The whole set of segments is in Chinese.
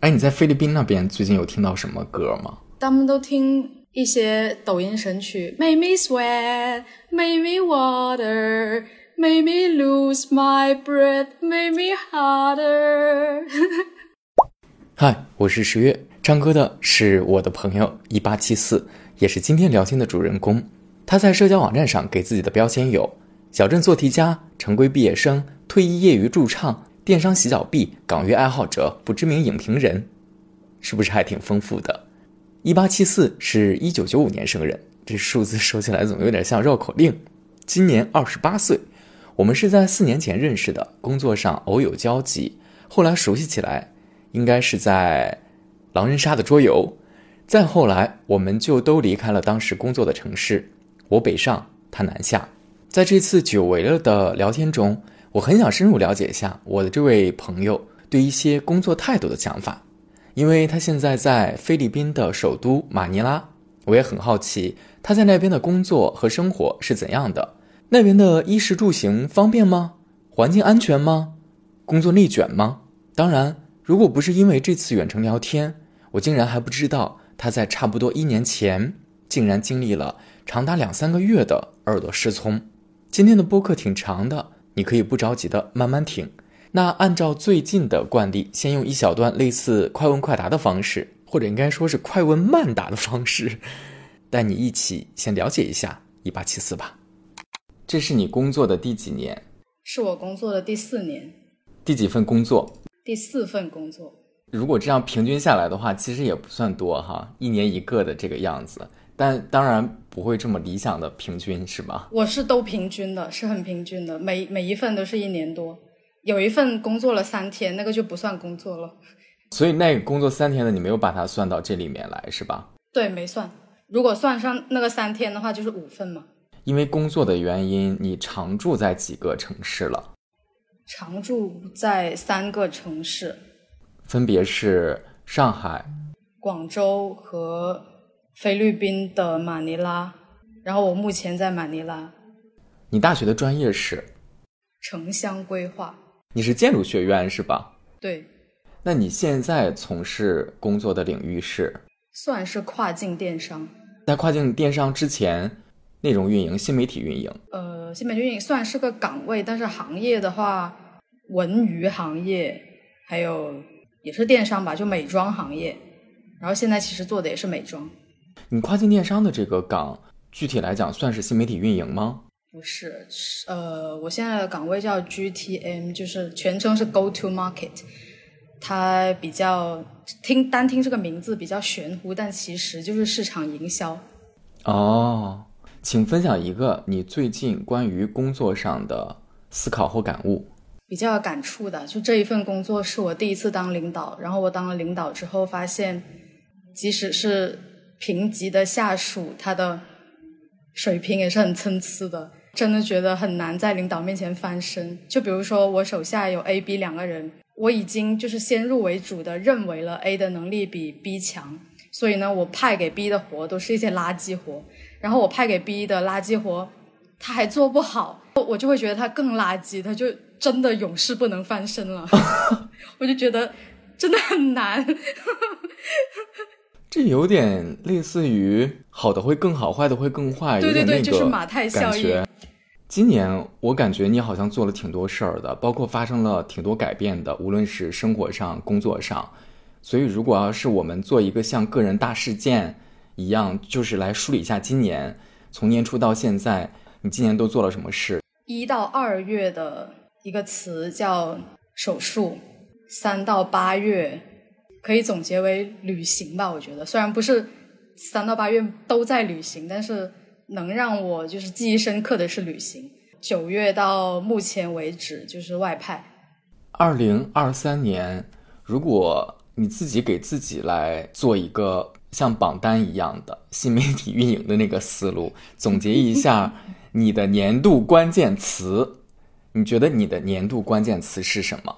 哎，你在菲律宾那边最近有听到什么歌吗？他们都听一些抖音神曲，Make me sweat, make me water, make me lose my breath, make me harder。嗨，我是十月，唱歌的是我的朋友一八七四，也是今天聊天的主人公。他在社交网站上给自己的标签有：小镇做题家、常规毕业生、退役业余驻唱、电商洗脚币、港乐爱好者、不知名影评人，是不是还挺丰富的？一八七四是一九九五年生人，这数字说起来总有点像绕口令。今年二十八岁，我们是在四年前认识的，工作上偶有交集，后来熟悉起来，应该是在狼人杀的桌游。再后来，我们就都离开了当时工作的城市，我北上，他南下。在这次久违了的聊天中，我很想深入了解一下我的这位朋友对一些工作态度的想法。因为他现在在菲律宾的首都马尼拉，我也很好奇他在那边的工作和生活是怎样的。那边的衣食住行方便吗？环境安全吗？工作内卷吗？当然，如果不是因为这次远程聊天，我竟然还不知道他在差不多一年前竟然经历了长达两三个月的耳朵失聪。今天的播客挺长的，你可以不着急的慢慢听。那按照最近的惯例，先用一小段类似快问快答的方式，或者应该说是快问慢答的方式，带你一起先了解一下一八七四吧。这是你工作的第几年？是我工作的第四年，第几份工作？第四份工作。如果这样平均下来的话，其实也不算多哈，一年一个的这个样子。但当然不会这么理想的平均，是吧？我是都平均的，是很平均的，每每一份都是一年多。有一份工作了三天，那个就不算工作了。所以那个工作三天的，你没有把它算到这里面来，是吧？对，没算。如果算上那个三天的话，就是五份嘛。因为工作的原因，你常住在几个城市了？常住在三个城市，分别是上海、广州和菲律宾的马尼拉。然后我目前在马尼拉。你大学的专业是？城乡规划。你是建筑学院是吧？对。那你现在从事工作的领域是？算是跨境电商。在跨境电商之前，内容运营、新媒体运营。呃，新媒体运营算是个岗位，但是行业的话，文娱行业，还有也是电商吧，就美妆行业。然后现在其实做的也是美妆。你跨境电商的这个岗，具体来讲算是新媒体运营吗？不是，呃，我现在的岗位叫 GTM，就是全称是 Go to Market。它比较听单听这个名字比较玄乎，但其实就是市场营销。哦，请分享一个你最近关于工作上的思考或感悟。比较有感触的，就这一份工作是我第一次当领导，然后我当了领导之后，发现即使是平级的下属，他的水平也是很参差的。真的觉得很难在领导面前翻身。就比如说，我手下有 A、B 两个人，我已经就是先入为主的认为了 A 的能力比 B 强，所以呢，我派给 B 的活都是一些垃圾活。然后我派给 B 的垃圾活，他还做不好，我就会觉得他更垃圾，他就真的永世不能翻身了。我就觉得真的很难。这有点类似于好的会更好，坏的会更坏，对对对，就是马太效应。今年我感觉你好像做了挺多事儿的，包括发生了挺多改变的，无论是生活上、工作上。所以，如果要是我们做一个像个人大事件一样，就是来梳理一下今年从年初到现在，你今年都做了什么事？一到二月的一个词叫手术，三到八月可以总结为旅行吧。我觉得虽然不是三到八月都在旅行，但是。能让我就是记忆深刻的是旅行。九月到目前为止就是外派。二零二三年，如果你自己给自己来做一个像榜单一样的新媒体运营的那个思路，总结一下 你的年度关键词，你觉得你的年度关键词是什么？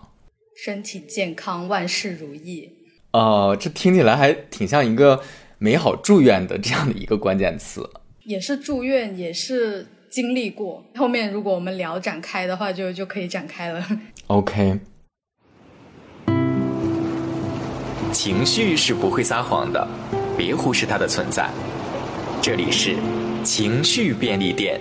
身体健康，万事如意。哦，这听起来还挺像一个美好祝愿的这样的一个关键词。也是祝愿，也是经历过。后面如果我们聊展开的话，就就可以展开了。OK。情绪是不会撒谎的，别忽视它的存在。这里是情绪便利店。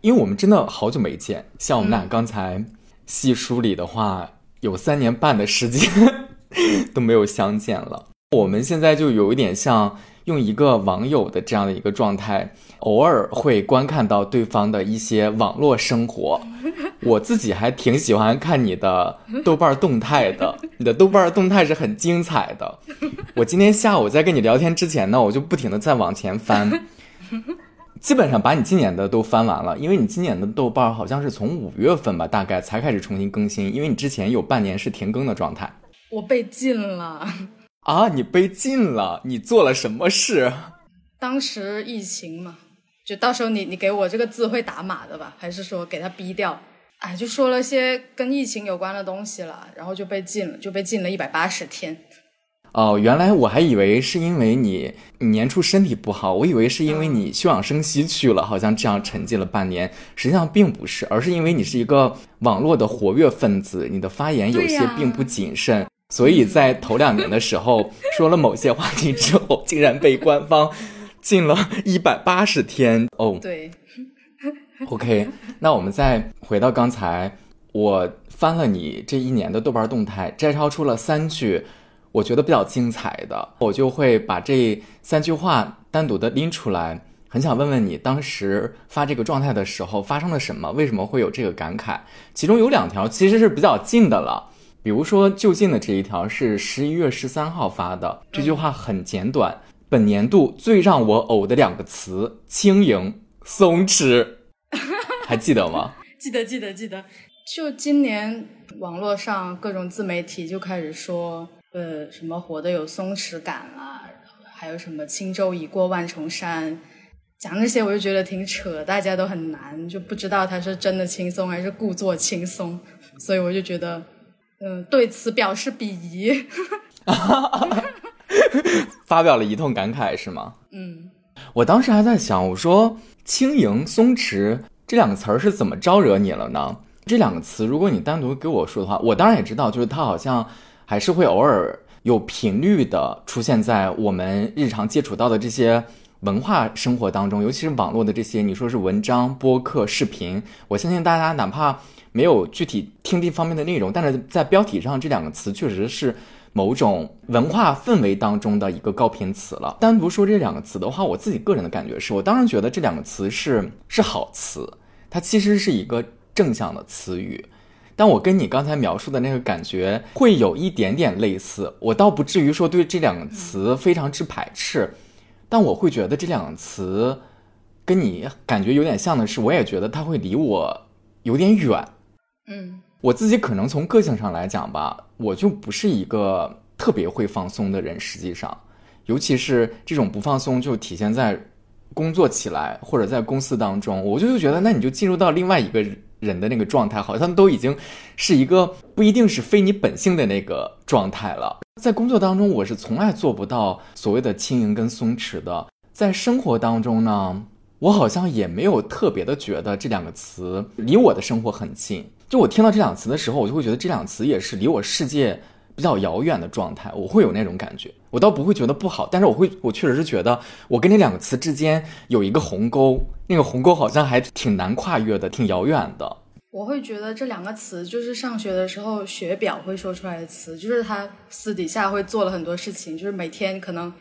因为我们真的好久没见，像我们俩刚才细梳理的话，有三年半的时间 都没有相见了。我们现在就有一点像用一个网友的这样的一个状态，偶尔会观看到对方的一些网络生活。我自己还挺喜欢看你的豆瓣动态的，你的豆瓣动态是很精彩的。我今天下午在跟你聊天之前呢，我就不停的在往前翻。基本上把你今年的都翻完了，因为你今年的豆瓣好像是从五月份吧，大概才开始重新更新，因为你之前有半年是停更的状态。我被禁了啊！你被禁了？你做了什么事？当时疫情嘛，就到时候你你给我这个字会打码的吧？还是说给他逼掉？哎，就说了些跟疫情有关的东西了，然后就被禁了，就被禁了一百八十天。哦，原来我还以为是因为你年初身体不好，我以为是因为你休养生息去了，好像这样沉寂了半年。实际上并不是，而是因为你是一个网络的活跃分子，你的发言有些并不谨慎，所以在头两年的时候说了某些话题之后，竟然被官方禁了一百八十天。哦，对，OK，那我们再回到刚才，我翻了你这一年的豆瓣动态，摘抄出了三句。我觉得比较精彩的，我就会把这三句话单独的拎出来，很想问问你，当时发这个状态的时候发生了什么？为什么会有这个感慨？其中有两条其实是比较近的了，比如说就近的这一条是十一月十三号发的，这句话很简短，本年度最让我呕的两个词：轻盈、松弛，还记得吗？记得，记得，记得。就今年网络上各种自媒体就开始说。呃，什么活得有松弛感啊，还有什么轻舟已过万重山，讲那些我就觉得挺扯，大家都很难，就不知道他是真的轻松还是故作轻松，所以我就觉得，嗯，对此表示鄙夷，发表了一通感慨是吗？嗯，我当时还在想，我说轻盈松弛这两个词儿是怎么招惹你了呢？这两个词，如果你单独给我说的话，我当然也知道，就是他好像。还是会偶尔有频率的出现在我们日常接触到的这些文化生活当中，尤其是网络的这些，你说是文章、播客、视频，我相信大家哪怕没有具体听这方面的内容，但是在标题上这两个词确实是某种文化氛围当中的一个高频词了。单独说这两个词的话，我自己个人的感觉是我当然觉得这两个词是是好词，它其实是一个正向的词语。但我跟你刚才描述的那个感觉会有一点点类似，我倒不至于说对这两个词非常之排斥，但我会觉得这两个词跟你感觉有点像的是，我也觉得它会离我有点远。嗯，我自己可能从个性上来讲吧，我就不是一个特别会放松的人，实际上，尤其是这种不放松就体现在工作起来或者在公司当中，我就觉得那你就进入到另外一个。人的那个状态好像都已经是一个不一定是非你本性的那个状态了。在工作当中，我是从来做不到所谓的轻盈跟松弛的。在生活当中呢，我好像也没有特别的觉得这两个词离我的生活很近。就我听到这两词的时候，我就会觉得这两词也是离我世界。比较遥远的状态，我会有那种感觉，我倒不会觉得不好，但是我会，我确实是觉得我跟这两个词之间有一个鸿沟，那个鸿沟好像还挺难跨越的，挺遥远的。我会觉得这两个词就是上学的时候学表会说出来的词，就是他私底下会做了很多事情，就是每天可能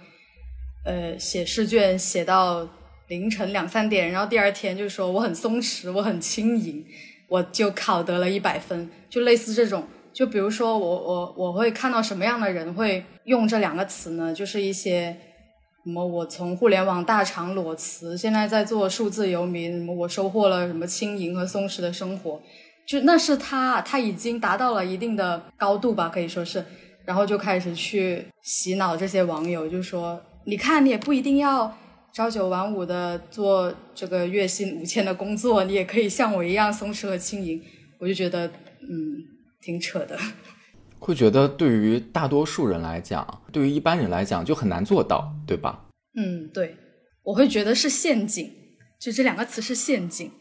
呃写试卷写到凌晨两三点，然后第二天就说我很松弛，我很轻盈，我就考得了一百分，就类似这种。就比如说，我我我会看到什么样的人会用这两个词呢？就是一些什么，我从互联网大厂裸辞，现在在做数字游民，什么我收获了什么轻盈和松弛的生活，就那是他他已经达到了一定的高度吧，可以说是，然后就开始去洗脑这些网友，就说你看你也不一定要朝九晚五的做这个月薪五千的工作，你也可以像我一样松弛和轻盈。我就觉得，嗯。挺扯的，会觉得对于大多数人来讲，对于一般人来讲就很难做到，对吧？嗯，对，我会觉得是陷阱，就这两个词是陷阱。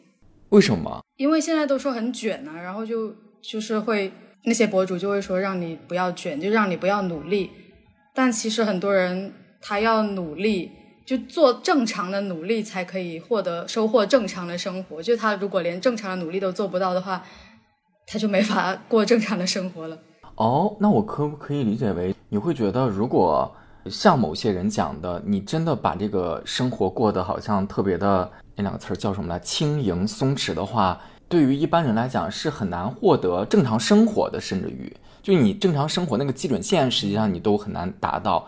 为什么？因为现在都说很卷啊，然后就就是会那些博主就会说让你不要卷，就让你不要努力。但其实很多人他要努力，就做正常的努力才可以获得收获正常的生活。就他如果连正常的努力都做不到的话，他就没法过正常的生活了。哦，那我可不可以理解为你会觉得，如果像某些人讲的，你真的把这个生活过得好像特别的那两个词儿叫什么来，轻盈松弛的话，对于一般人来讲是很难获得正常生活的，甚至于。就你正常生活那个基准线，实际上你都很难达到。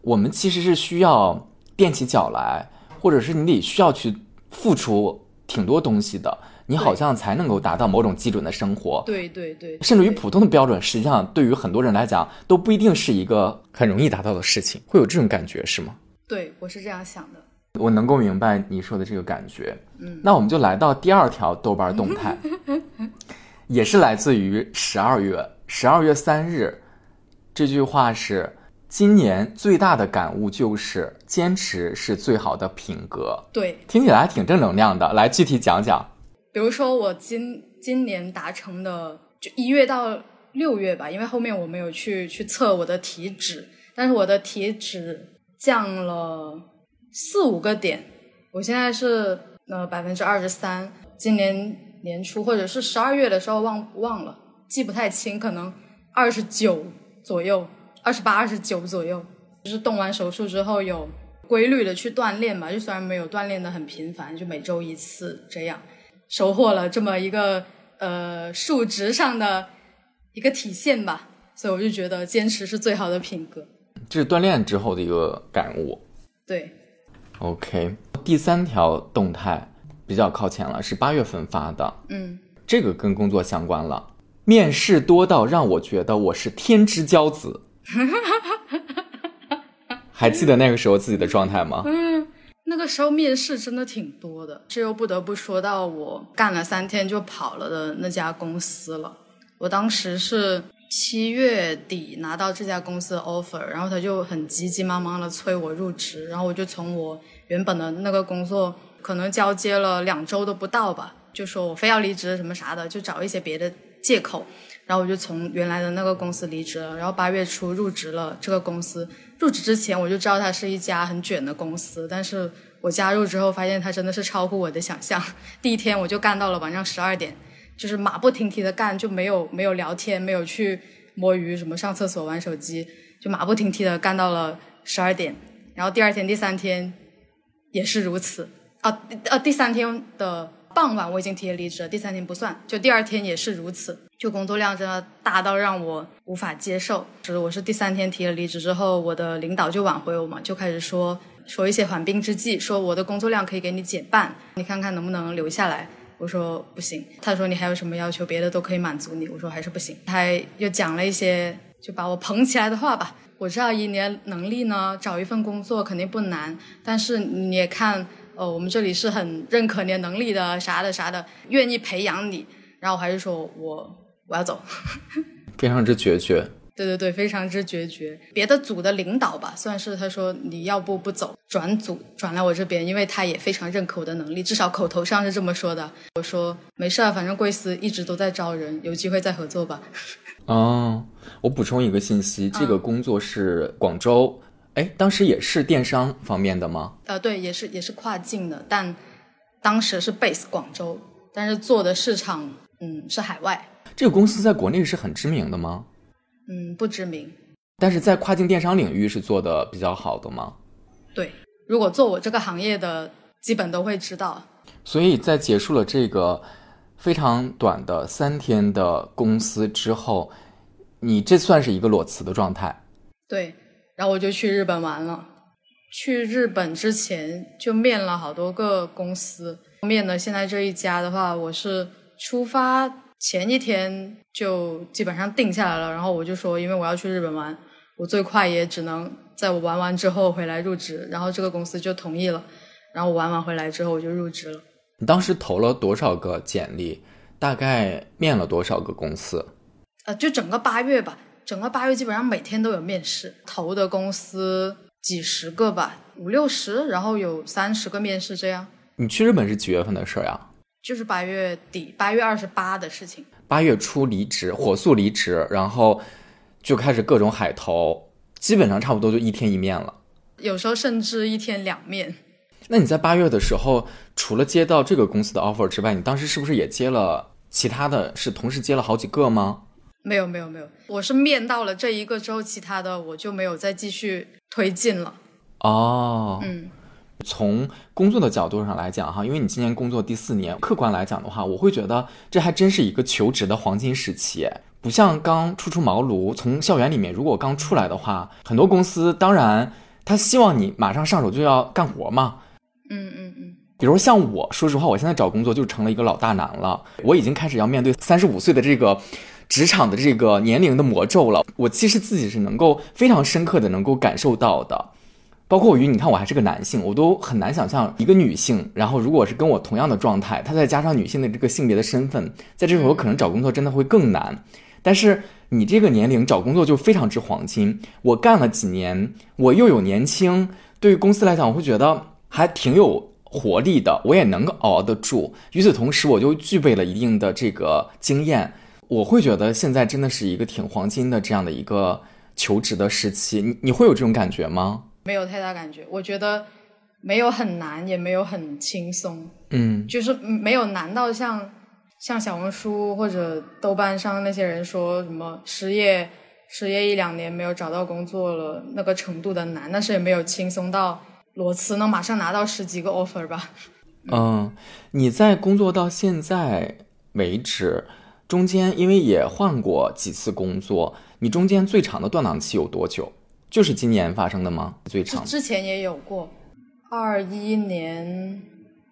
我们其实是需要垫起脚来，或者是你得需要去付出挺多东西的，你好像才能够达到某种基准的生活。对对对，甚至于普通的标准，实际上对于很多人来讲都不一定是一个很容易达到的事情。会有这种感觉是吗？对，我是这样想的。我能够明白你说的这个感觉。嗯，那我们就来到第二条豆瓣动态，也是来自于十二月。十二月三日，这句话是今年最大的感悟，就是坚持是最好的品格。对，听起来还挺正能量的。来，具体讲讲。比如说，我今今年达成的，就一月到六月吧，因为后面我没有去去测我的体脂，但是我的体脂降了四五个点，我现在是呃百分之二十三。今年年初或者是十二月的时候，忘忘了。记不太清，可能二十九左右，二十八、二十九左右。就是动完手术之后有规律的去锻炼嘛，就虽然没有锻炼的很频繁，就每周一次这样，收获了这么一个呃数值上的一个体现吧。所以我就觉得坚持是最好的品格。这是锻炼之后的一个感悟。对。OK，第三条动态比较靠前了，是八月份发的。嗯。这个跟工作相关了。面试多到让我觉得我是天之骄子，还记得那个时候自己的状态吗？嗯，那个时候面试真的挺多的，这又不得不说到我干了三天就跑了的那家公司了。我当时是七月底拿到这家公司的 offer，然后他就很急急忙忙的催我入职，然后我就从我原本的那个工作可能交接了两周都不到吧，就说我非要离职什么啥的，就找一些别的。借口，然后我就从原来的那个公司离职了，然后八月初入职了这个公司。入职之前我就知道它是一家很卷的公司，但是我加入之后发现它真的是超乎我的想象。第一天我就干到了晚上十二点，就是马不停蹄的干，就没有没有聊天，没有去摸鱼，什么上厕所、玩手机，就马不停蹄的干到了十二点。然后第二天、第三天也是如此。啊啊，第三天的。傍晚我已经提了离职了，第三天不算，就第二天也是如此，就工作量真的大到让我无法接受。是我是第三天提了离职之后，我的领导就挽回我嘛，就开始说说一些缓兵之计，说我的工作量可以给你减半，你看看能不能留下来。我说不行，他说你还有什么要求，别的都可以满足你。我说还是不行。他又讲了一些就把我捧起来的话吧。我知道以你的能力呢，找一份工作肯定不难，但是你也看。哦，我们这里是很认可你的能力的，啥的啥的，愿意培养你。然后我还是说我我要走，非常之决绝。对对对，非常之决绝。别的组的领导吧，算是他说你要不不走，转组转来我这边，因为他也非常认可我的能力，至少口头上是这么说的。我说没事，反正贵司一直都在招人，有机会再合作吧。哦，我补充一个信息，这个工作是广州。哎，当时也是电商方面的吗？呃，对，也是也是跨境的，但当时是 base 广州，但是做的市场嗯是海外。这个公司在国内是很知名的吗？嗯，不知名。但是在跨境电商领域是做的比较好的吗？对，如果做我这个行业的，基本都会知道。所以在结束了这个非常短的三天的公司之后，你这算是一个裸辞的状态？对。然后我就去日本玩了。去日本之前就面了好多个公司，面的现在这一家的话，我是出发前一天就基本上定下来了。然后我就说，因为我要去日本玩，我最快也只能在我玩完之后回来入职。然后这个公司就同意了。然后我玩完回来之后，我就入职了。你当时投了多少个简历？大概面了多少个公司？呃，就整个八月吧。整个八月基本上每天都有面试，投的公司几十个吧，五六十，然后有三十个面试这样。你去日本是几月份的事儿呀？就是八月底，八月二十八的事情。八月初离职，火速离职，然后就开始各种海投，基本上差不多就一天一面了。有时候甚至一天两面。那你在八月的时候，除了接到这个公司的 offer 之外，你当时是不是也接了其他的是同时接了好几个吗？没有没有没有，我是面到了这一个之后，其他的我就没有再继续推进了。哦，嗯，从工作的角度上来讲哈，因为你今年工作第四年，客观来讲的话，我会觉得这还真是一个求职的黄金时期，不像刚初出茅庐，从校园里面如果刚出来的话，很多公司当然他希望你马上上手就要干活嘛。嗯嗯嗯，比如像我，说实话，我现在找工作就成了一个老大难了，我已经开始要面对三十五岁的这个职场的这个年龄的魔咒了。我其实自己是能够非常深刻的能够感受到的。包括我于你看我还是个男性，我都很难想象一个女性，然后如果是跟我同样的状态，她再加上女性的这个性别的身份，在这时候可能找工作真的会更难。但是你这个年龄找工作就非常之黄金。我干了几年，我又有年轻，对于公司来讲，我会觉得还挺有活力的，我也能够熬得住。与此同时，我就具备了一定的这个经验，我会觉得现在真的是一个挺黄金的这样的一个求职的时期。你你会有这种感觉吗？没有太大感觉，我觉得没有很难，也没有很轻松，嗯，就是没有难到像像小红书或者豆瓣上那些人说什么失业失业一两年没有找到工作了那个程度的难，但是也没有轻松到裸辞能马上拿到十几个 offer 吧。嗯，你在工作到现在为止，中间因为也换过几次工作，你中间最长的断档期有多久？就是今年发生的吗？最长之前也有过，二一年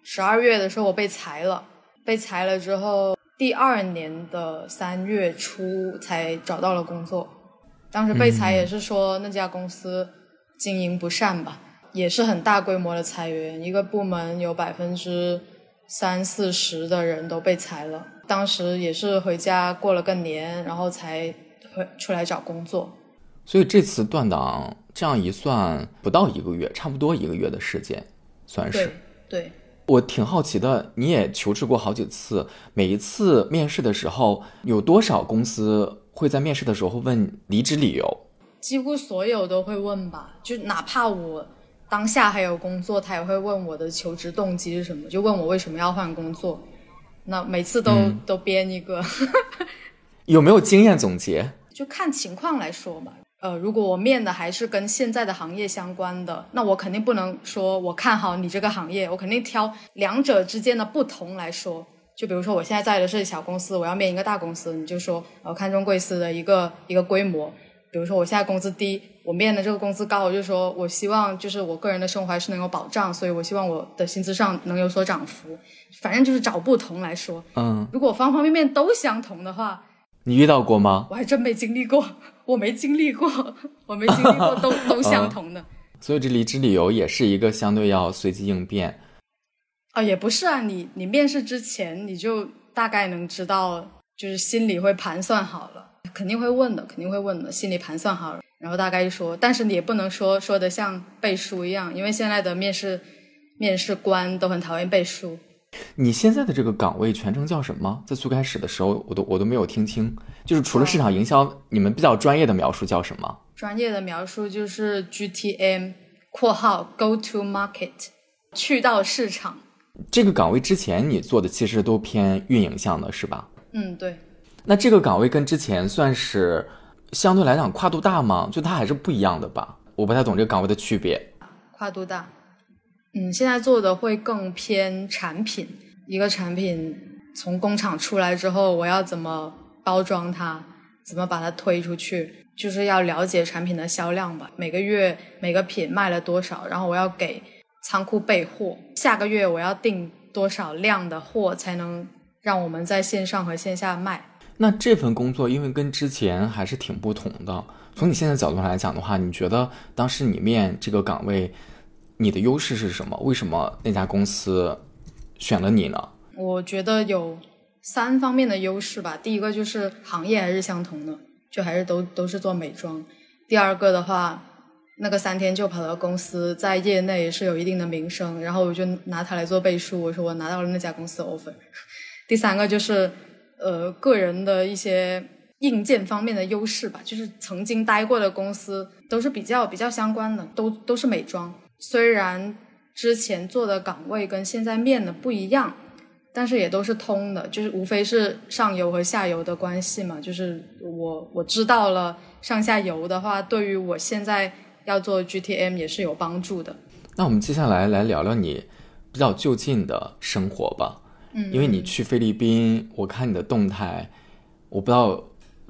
十二月的时候我被裁了，被裁了之后，第二年的三月初才找到了工作。当时被裁也是说那家公司经营不善吧，也是很大规模的裁员，一个部门有百分之三四十的人都被裁了。当时也是回家过了个年，然后才回出来找工作。所以这次断档这样一算，不到一个月，差不多一个月的时间，算是。对，我挺好奇的，你也求职过好几次，每一次面试的时候，有多少公司会在面试的时候问离职理由？几乎所有都会问吧，就哪怕我当下还有工作，他也会问我的求职动机是什么，就问我为什么要换工作。那每次都都编一个。有没有经验总结？就看情况来说嘛。呃，如果我面的还是跟现在的行业相关的，那我肯定不能说我看好你这个行业，我肯定挑两者之间的不同来说。就比如说我现在在的是小公司，我要面一个大公司，你就说呃看中贵司的一个一个规模。比如说我现在工资低，我面的这个工资高，我就说我希望就是我个人的生活还是能有保障，所以我希望我的薪资上能有所涨幅。反正就是找不同来说。嗯，如果方方面面都相同的话。你遇到过吗？我还真没经历过，我没经历过，我没经历过都 都相同的。所以这离职理由也是一个相对要随机应变。啊，也不是啊，你你面试之前你就大概能知道，就是心里会盘算好了，肯定会问的，肯定会问的，心里盘算好了，然后大概一说，但是你也不能说说的像背书一样，因为现在的面试面试官都很讨厌背书。你现在的这个岗位全称叫什么？在最开始的时候，我都我都没有听清。就是除了市场营销，你们比较专业的描述叫什么？专业的描述就是 GTM（ 括号 Go to Market），去到市场。这个岗位之前你做的其实都偏运营向的，是吧？嗯，对。那这个岗位跟之前算是相对来讲跨度大吗？就它还是不一样的吧？我不太懂这个岗位的区别。跨度大。嗯，现在做的会更偏产品。一个产品从工厂出来之后，我要怎么包装它，怎么把它推出去，就是要了解产品的销量吧。每个月每个品卖了多少，然后我要给仓库备货。下个月我要订多少量的货，才能让我们在线上和线下卖。那这份工作因为跟之前还是挺不同的。从你现在角度上来讲的话，你觉得当时你面这个岗位？你的优势是什么？为什么那家公司选了你呢？我觉得有三方面的优势吧。第一个就是行业还是相同的，就还是都都是做美妆。第二个的话，那个三天就跑的公司在业内是有一定的名声，然后我就拿它来做背书，我说我拿到了那家公司 offer。第三个就是呃个人的一些硬件方面的优势吧，就是曾经待过的公司都是比较比较相关的，都都是美妆。虽然之前做的岗位跟现在面的不一样，但是也都是通的，就是无非是上游和下游的关系嘛。就是我我知道了上下游的话，对于我现在要做 GTM 也是有帮助的。那我们接下来来聊聊你比较就近的生活吧。嗯，因为你去菲律宾，我看你的动态，我不知道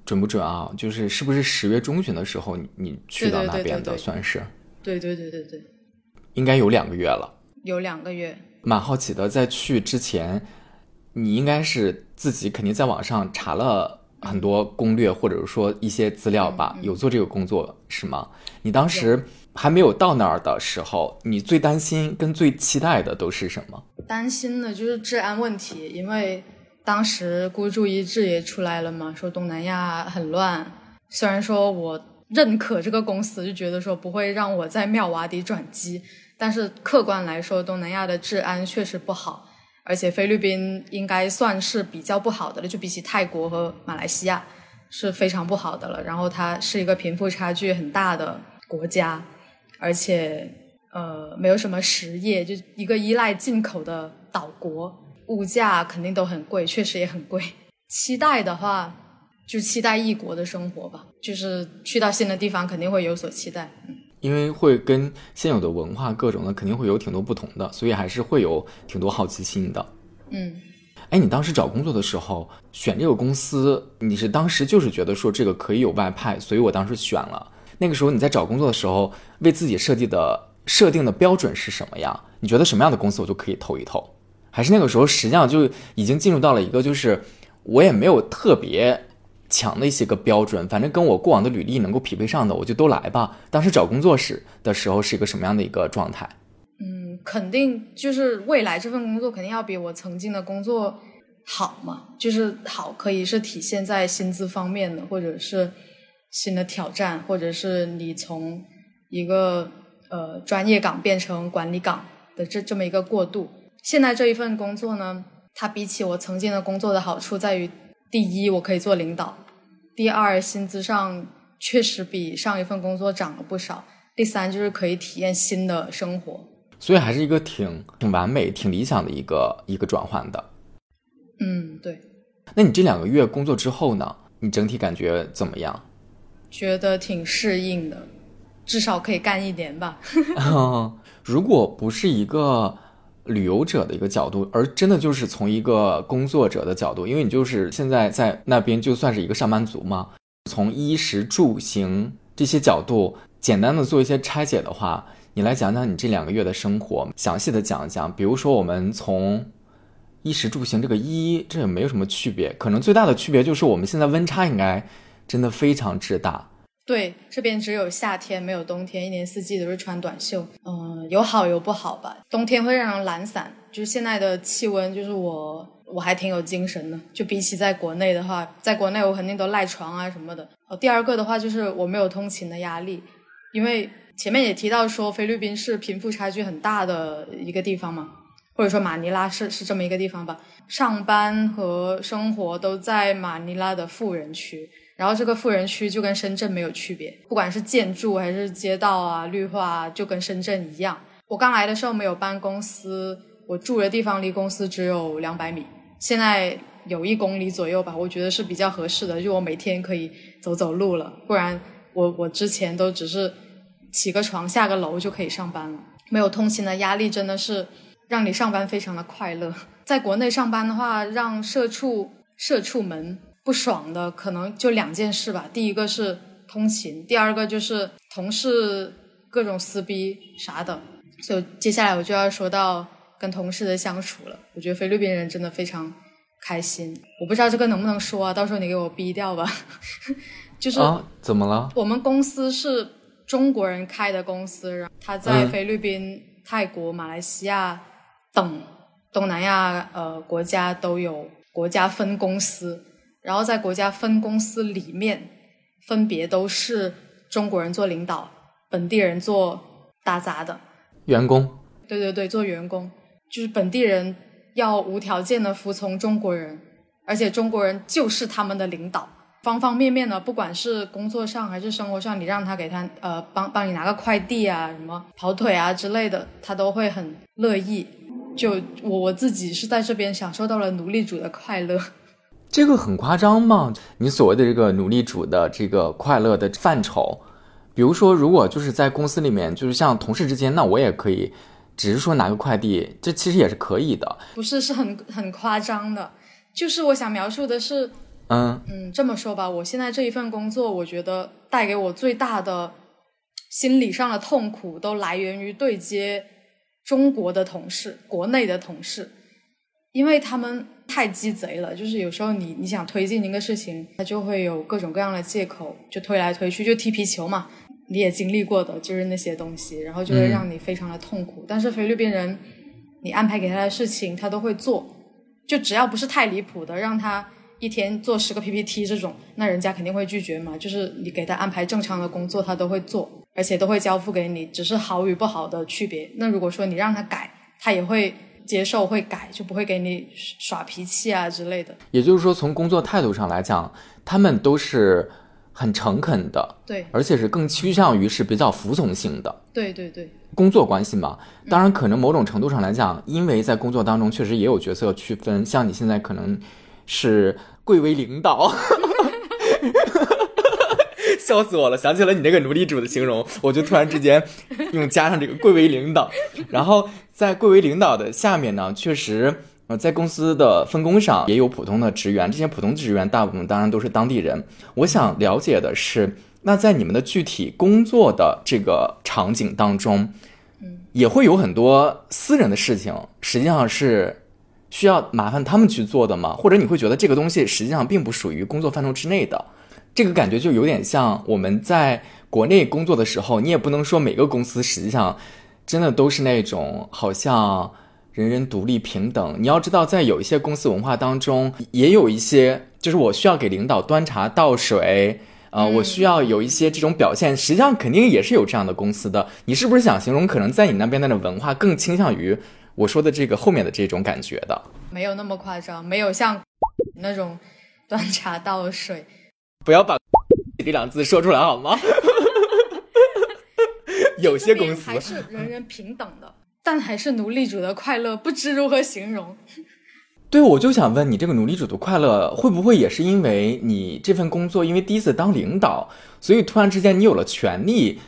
准不准啊，就是是不是十月中旬的时候你你去到那边的，算是？对对对对对，应该有两个月了。有两个月。蛮好奇的，在去之前，你应该是自己肯定在网上查了很多攻略，或者说一些资料吧？有做这个工作是吗？你当时还没有到那儿的时候，你最担心跟最期待的都是什么？担心的就是治安问题，因为当时孤注一掷也出来了嘛，说东南亚很乱。虽然说我认可这个公司，就觉得说不会让我在妙瓦底转机。但是客观来说，东南亚的治安确实不好，而且菲律宾应该算是比较不好的了，就比起泰国和马来西亚是非常不好的了。然后它是一个贫富差距很大的国家，而且呃没有什么实业，就一个依赖进口的岛国，物价肯定都很贵，确实也很贵。期待的话，就期待异国的生活吧，就是去到新的地方肯定会有所期待。嗯。因为会跟现有的文化各种的肯定会有挺多不同的，所以还是会有挺多好奇心的。嗯，哎，你当时找工作的时候选这个公司，你是当时就是觉得说这个可以有外派，所以我当时选了。那个时候你在找工作的时候，为自己设计的设定的标准是什么呀？你觉得什么样的公司我就可以投一投？还是那个时候实际上就已经进入到了一个就是我也没有特别。强的一些个标准，反正跟我过往的履历能够匹配上的，我就都来吧。当时找工作时的时候是一个什么样的一个状态？嗯，肯定就是未来这份工作肯定要比我曾经的工作好嘛。就是好，可以是体现在薪资方面的，或者是新的挑战，或者是你从一个呃专业岗变成管理岗的这这么一个过渡。现在这一份工作呢，它比起我曾经的工作的好处在于。第一，我可以做领导；第二，薪资上确实比上一份工作涨了不少；第三，就是可以体验新的生活。所以还是一个挺挺完美、挺理想的一个一个转换的。嗯，对。那你这两个月工作之后呢？你整体感觉怎么样？觉得挺适应的，至少可以干一年吧。如果不是一个。旅游者的一个角度，而真的就是从一个工作者的角度，因为你就是现在在那边就算是一个上班族嘛。从衣食住行这些角度，简单的做一些拆解的话，你来讲讲你这两个月的生活，详细的讲一讲。比如说，我们从衣食住行这个衣，这也没有什么区别，可能最大的区别就是我们现在温差应该真的非常之大。对，这边只有夏天没有冬天，一年四季都是穿短袖。嗯，有好有不好吧。冬天会让人懒散，就是现在的气温，就是我我还挺有精神的。就比起在国内的话，在国内我肯定都赖床啊什么的。哦，第二个的话就是我没有通勤的压力，因为前面也提到说菲律宾是贫富差距很大的一个地方嘛，或者说马尼拉是是这么一个地方吧。上班和生活都在马尼拉的富人区。然后这个富人区就跟深圳没有区别，不管是建筑还是街道啊、绿化，就跟深圳一样。我刚来的时候没有搬公司，我住的地方离公司只有两百米，现在有一公里左右吧，我觉得是比较合适的，就我每天可以走走路了。不然我我之前都只是起个床下个楼就可以上班了，没有通勤的压力真的是让你上班非常的快乐。在国内上班的话，让社畜社畜们。不爽的可能就两件事吧，第一个是通勤，第二个就是同事各种撕逼啥的。所以接下来我就要说到跟同事的相处了。我觉得菲律宾人真的非常开心，我不知道这个能不能说啊，到时候你给我逼掉吧。就是啊，怎么了？我们公司是中国人开的公司，然后他在菲律宾、泰国、马来西亚等东南亚呃国家都有国家分公司。然后在国家分公司里面，分别都是中国人做领导，本地人做打杂的员工。对对对，做员工就是本地人要无条件的服从中国人，而且中国人就是他们的领导，方方面面的，不管是工作上还是生活上，你让他给他呃帮帮你拿个快递啊，什么跑腿啊之类的，他都会很乐意。就我我自己是在这边享受到了奴隶主的快乐。这个很夸张吗？你所谓的这个奴隶主的这个快乐的范畴，比如说，如果就是在公司里面，就是像同事之间，那我也可以，只是说拿个快递，这其实也是可以的。不是，是很很夸张的。就是我想描述的是，嗯嗯，这么说吧，我现在这一份工作，我觉得带给我最大的心理上的痛苦，都来源于对接中国的同事、国内的同事，因为他们。太鸡贼了，就是有时候你你想推进一个事情，他就会有各种各样的借口，就推来推去，就踢皮球嘛。你也经历过的，就是那些东西，然后就会让你非常的痛苦。但是菲律宾人，你安排给他的事情，他都会做，就只要不是太离谱的，让他一天做十个 PPT 这种，那人家肯定会拒绝嘛。就是你给他安排正常的工作，他都会做，而且都会交付给你，只是好与不好的区别。那如果说你让他改，他也会。接受会改，就不会给你耍脾气啊之类的。也就是说，从工作态度上来讲，他们都是很诚恳的，对，而且是更趋向于是比较服从性的。对对对，工作关系嘛，当然可能某种程度上来讲，因为在工作当中确实也有角色区分，像你现在可能是贵为领导。笑死我了！想起了你那个奴隶主的形容，我就突然之间用加上这个贵为领导。然后在贵为领导的下面呢，确实呃，在公司的分工上也有普通的职员，这些普通职员大部分当然都是当地人。我想了解的是，那在你们的具体工作的这个场景当中，嗯，也会有很多私人的事情，实际上是需要麻烦他们去做的吗？或者你会觉得这个东西实际上并不属于工作范畴之内的？这个感觉就有点像我们在国内工作的时候，你也不能说每个公司实际上真的都是那种好像人人独立平等。你要知道，在有一些公司文化当中，也有一些就是我需要给领导端茶倒水，呃，我需要有一些这种表现，实际上肯定也是有这样的公司的。你是不是想形容，可能在你那边那的文化更倾向于我说的这个后面的这种感觉的？没有那么夸张，没有像那种端茶倒水。不要把 这两字说出来好吗？有些公司还是人人平等的，但还是奴隶主的快乐，不知如何形容。对，我就想问你，这个奴隶主的快乐会不会也是因为你这份工作，因为第一次当领导，所以突然之间你有了权利，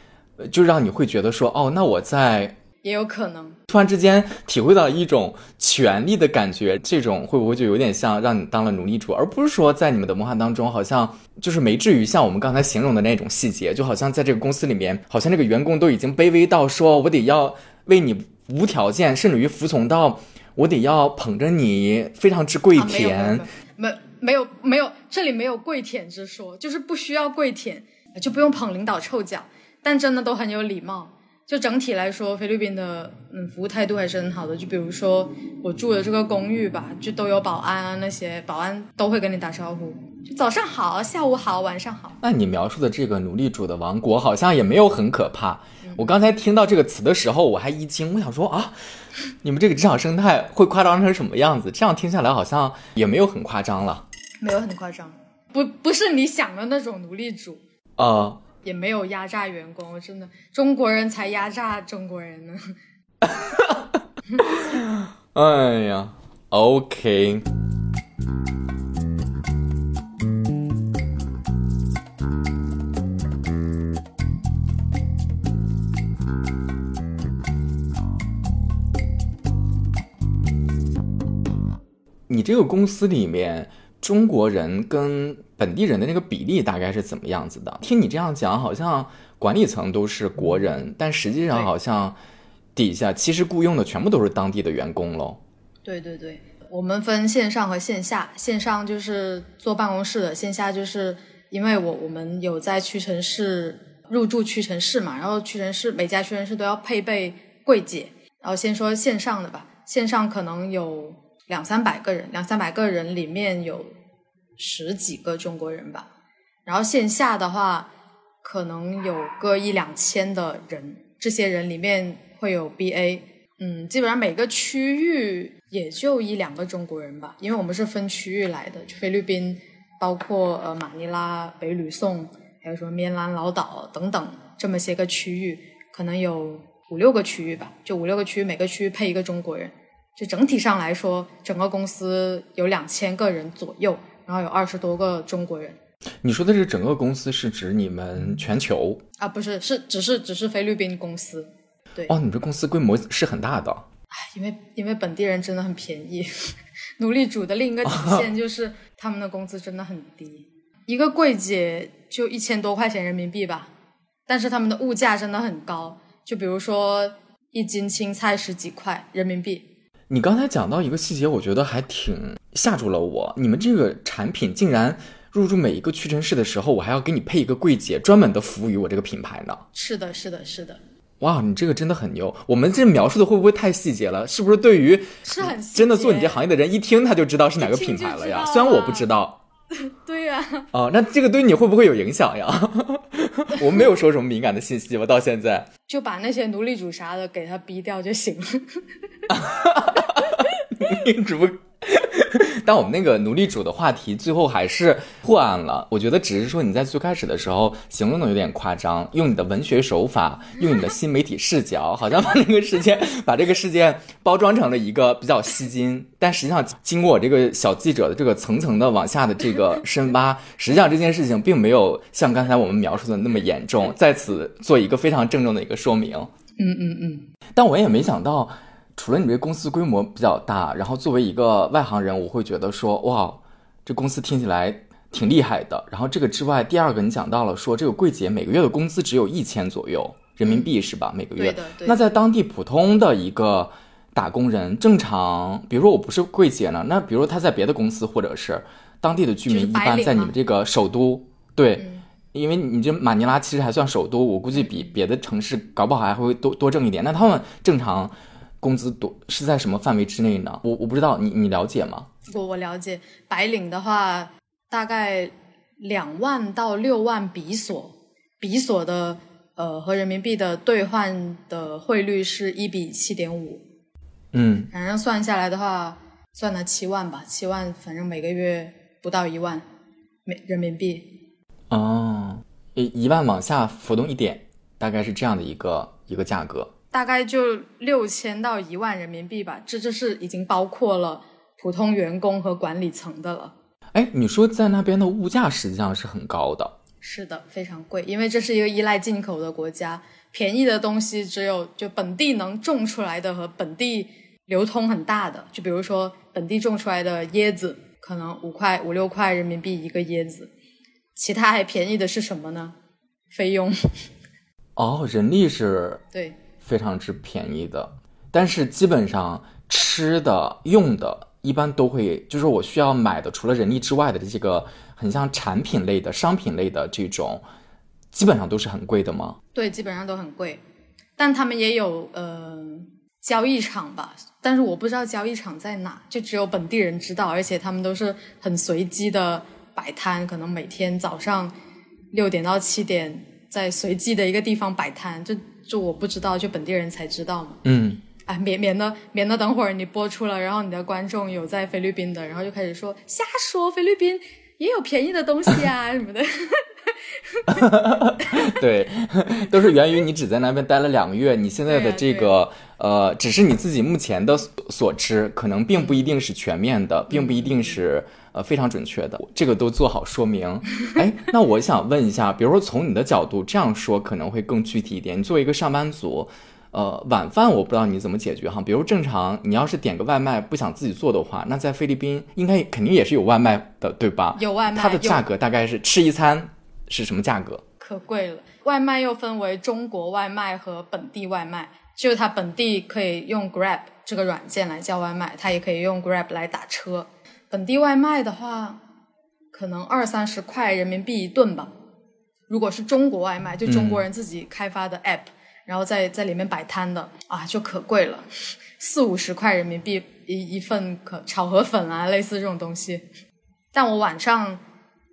就让你会觉得说，哦，那我在。也有可能突然之间体会到一种权力的感觉，这种会不会就有点像让你当了奴隶主，而不是说在你们的文化当中，好像就是没至于像我们刚才形容的那种细节，就好像在这个公司里面，好像这个员工都已经卑微到说我得要为你无条件，甚至于服从到我得要捧着你非常之跪舔，没没有没有，这里没有跪舔之说，就是不需要跪舔，就不用捧领导臭脚，但真的都很有礼貌。就整体来说，菲律宾的嗯服务态度还是很好的。就比如说我住的这个公寓吧，就都有保安啊，那些保安都会跟你打招呼，就早上好，下午好，晚上好。那你描述的这个奴隶主的王国好像也没有很可怕。我刚才听到这个词的时候，我还一惊，我想说啊，你们这个职场生态会夸张成什么样子？这样听下来好像也没有很夸张了，没有很夸张，不不是你想的那种奴隶主啊。也没有压榨员工，我真的中国人才压榨中国人呢。哎呀，OK。你这个公司里面。中国人跟本地人的那个比例大概是怎么样子的？听你这样讲，好像管理层都是国人，但实际上好像底下其实雇佣的全部都是当地的员工喽。对对对，我们分线上和线下，线上就是坐办公室的，线下就是因为我我们有在屈臣氏入驻屈臣氏嘛，然后屈臣氏每家屈臣氏都要配备柜姐，然后先说线上的吧，线上可能有。两三百个人，两三百个人里面有十几个中国人吧。然后线下的话，可能有个一两千的人。这些人里面会有 BA，嗯，基本上每个区域也就一两个中国人吧，因为我们是分区域来的，菲律宾包括呃马尼拉、北吕宋，还有什么棉兰老岛等等这么些个区域，可能有五六个区域吧，就五六个区域，每个区域配一个中国人，就整体上来说，整个公司有两千个人左右，然后有二十多个中国人。你说的是整个公司是指你们全球啊？不是，是只是只是菲律宾公司。对哦，你这公司规模是很大的。唉，因为因为本地人真的很便宜。奴隶主的另一个体现就是他们的工资真的很低，一个柜姐就一千多块钱人民币吧。但是他们的物价真的很高，就比如说一斤青菜十几块人民币。你刚才讲到一个细节，我觉得还挺吓住了我。你们这个产品竟然入驻每一个屈臣氏的时候，我还要给你配一个柜姐，专门的服务于我这个品牌呢。是的，是的，是的。哇，你这个真的很牛！我们这描述的会不会太细节了？是不是对于是很真的做你这行业的人一听他就知道是哪个品牌了呀？虽然我不知道。对呀。哦，那这个对你会不会有影响呀？我没有说什么敏感的信息吧？到现在 就把那些奴隶主啥的给他逼掉就行了。奴隶主。但我们那个奴隶主的话题最后还是破案了。我觉得只是说你在最开始的时候形容的有点夸张，用你的文学手法，用你的新媒体视角，好像把那个事件把这个事件包装成了一个比较吸睛。但实际上，经过我这个小记者的这个层层的往下的这个深挖，实际上这件事情并没有像刚才我们描述的那么严重。在此做一个非常郑重的一个说明。嗯嗯嗯。但我也没想到。除了你这公司规模比较大，然后作为一个外行人，我会觉得说，哇，这公司听起来挺厉害的。然后这个之外，第二个你讲到了说，这个柜姐每个月的工资只有一千左右人民币是吧？每个月。那在当地普通的一个打工人，正常，比如说我不是柜姐呢，那比如说他在别的公司或者是当地的居民，一般在你们这个首都，对，因为你这马尼拉其实还算首都，我估计比别的城市搞不好还会多多挣一点。那他们正常。工资多是在什么范围之内呢？我我不知道，你你了解吗？我我了解，白领的话大概两万到六万比索，比索的呃和人民币的兑换的汇率是一比七点五，嗯，反正算下来的话，算了七万吧，七万，反正每个月不到一万美人民币。哦，一一万往下浮动一点，大概是这样的一个一个价格。大概就六千到一万人民币吧，这这是已经包括了普通员工和管理层的了。哎，你说在那边的物价实际上是很高的，是的，非常贵，因为这是一个依赖进口的国家，便宜的东西只有就本地能种出来的和本地流通很大的，就比如说本地种出来的椰子，可能五块五六块人民币一个椰子，其他还便宜的是什么呢？费用。哦，人力是。对。非常之便宜的，但是基本上吃的用的，一般都会就是我需要买的，除了人力之外的这些个很像产品类的商品类的这种，基本上都是很贵的吗？对，基本上都很贵，但他们也有呃交易场吧，但是我不知道交易场在哪，就只有本地人知道，而且他们都是很随机的摆摊，可能每天早上六点到七点在随机的一个地方摆摊，就。就我不知道，就本地人才知道嘛。嗯，哎，免免得免得等会儿你播出了，然后你的观众有在菲律宾的，然后就开始说瞎说，菲律宾也有便宜的东西啊 什么的。对，都是源于你只在那边待了两个月，你现在的这个呃，只是你自己目前的所知，可能并不一定是全面的，并不一定是。呃，非常准确的，这个都做好说明。哎，那我想问一下，比如说从你的角度这样说，可能会更具体一点。你作为一个上班族，呃，晚饭我不知道你怎么解决哈。比如正常，你要是点个外卖不想自己做的话，那在菲律宾应该肯定也是有外卖的，对吧？有外卖。它的价格大概是吃一餐是什么价格？可贵了。外卖又分为中国外卖和本地外卖，就是它本地可以用 Grab 这个软件来叫外卖，它也可以用 Grab 来打车。本地外卖的话，可能二三十块人民币一顿吧。如果是中国外卖，就中国人自己开发的 app，然后在在里面摆摊的啊，就可贵了，四五十块人民币一一份可炒河粉啊，类似这种东西。但我晚上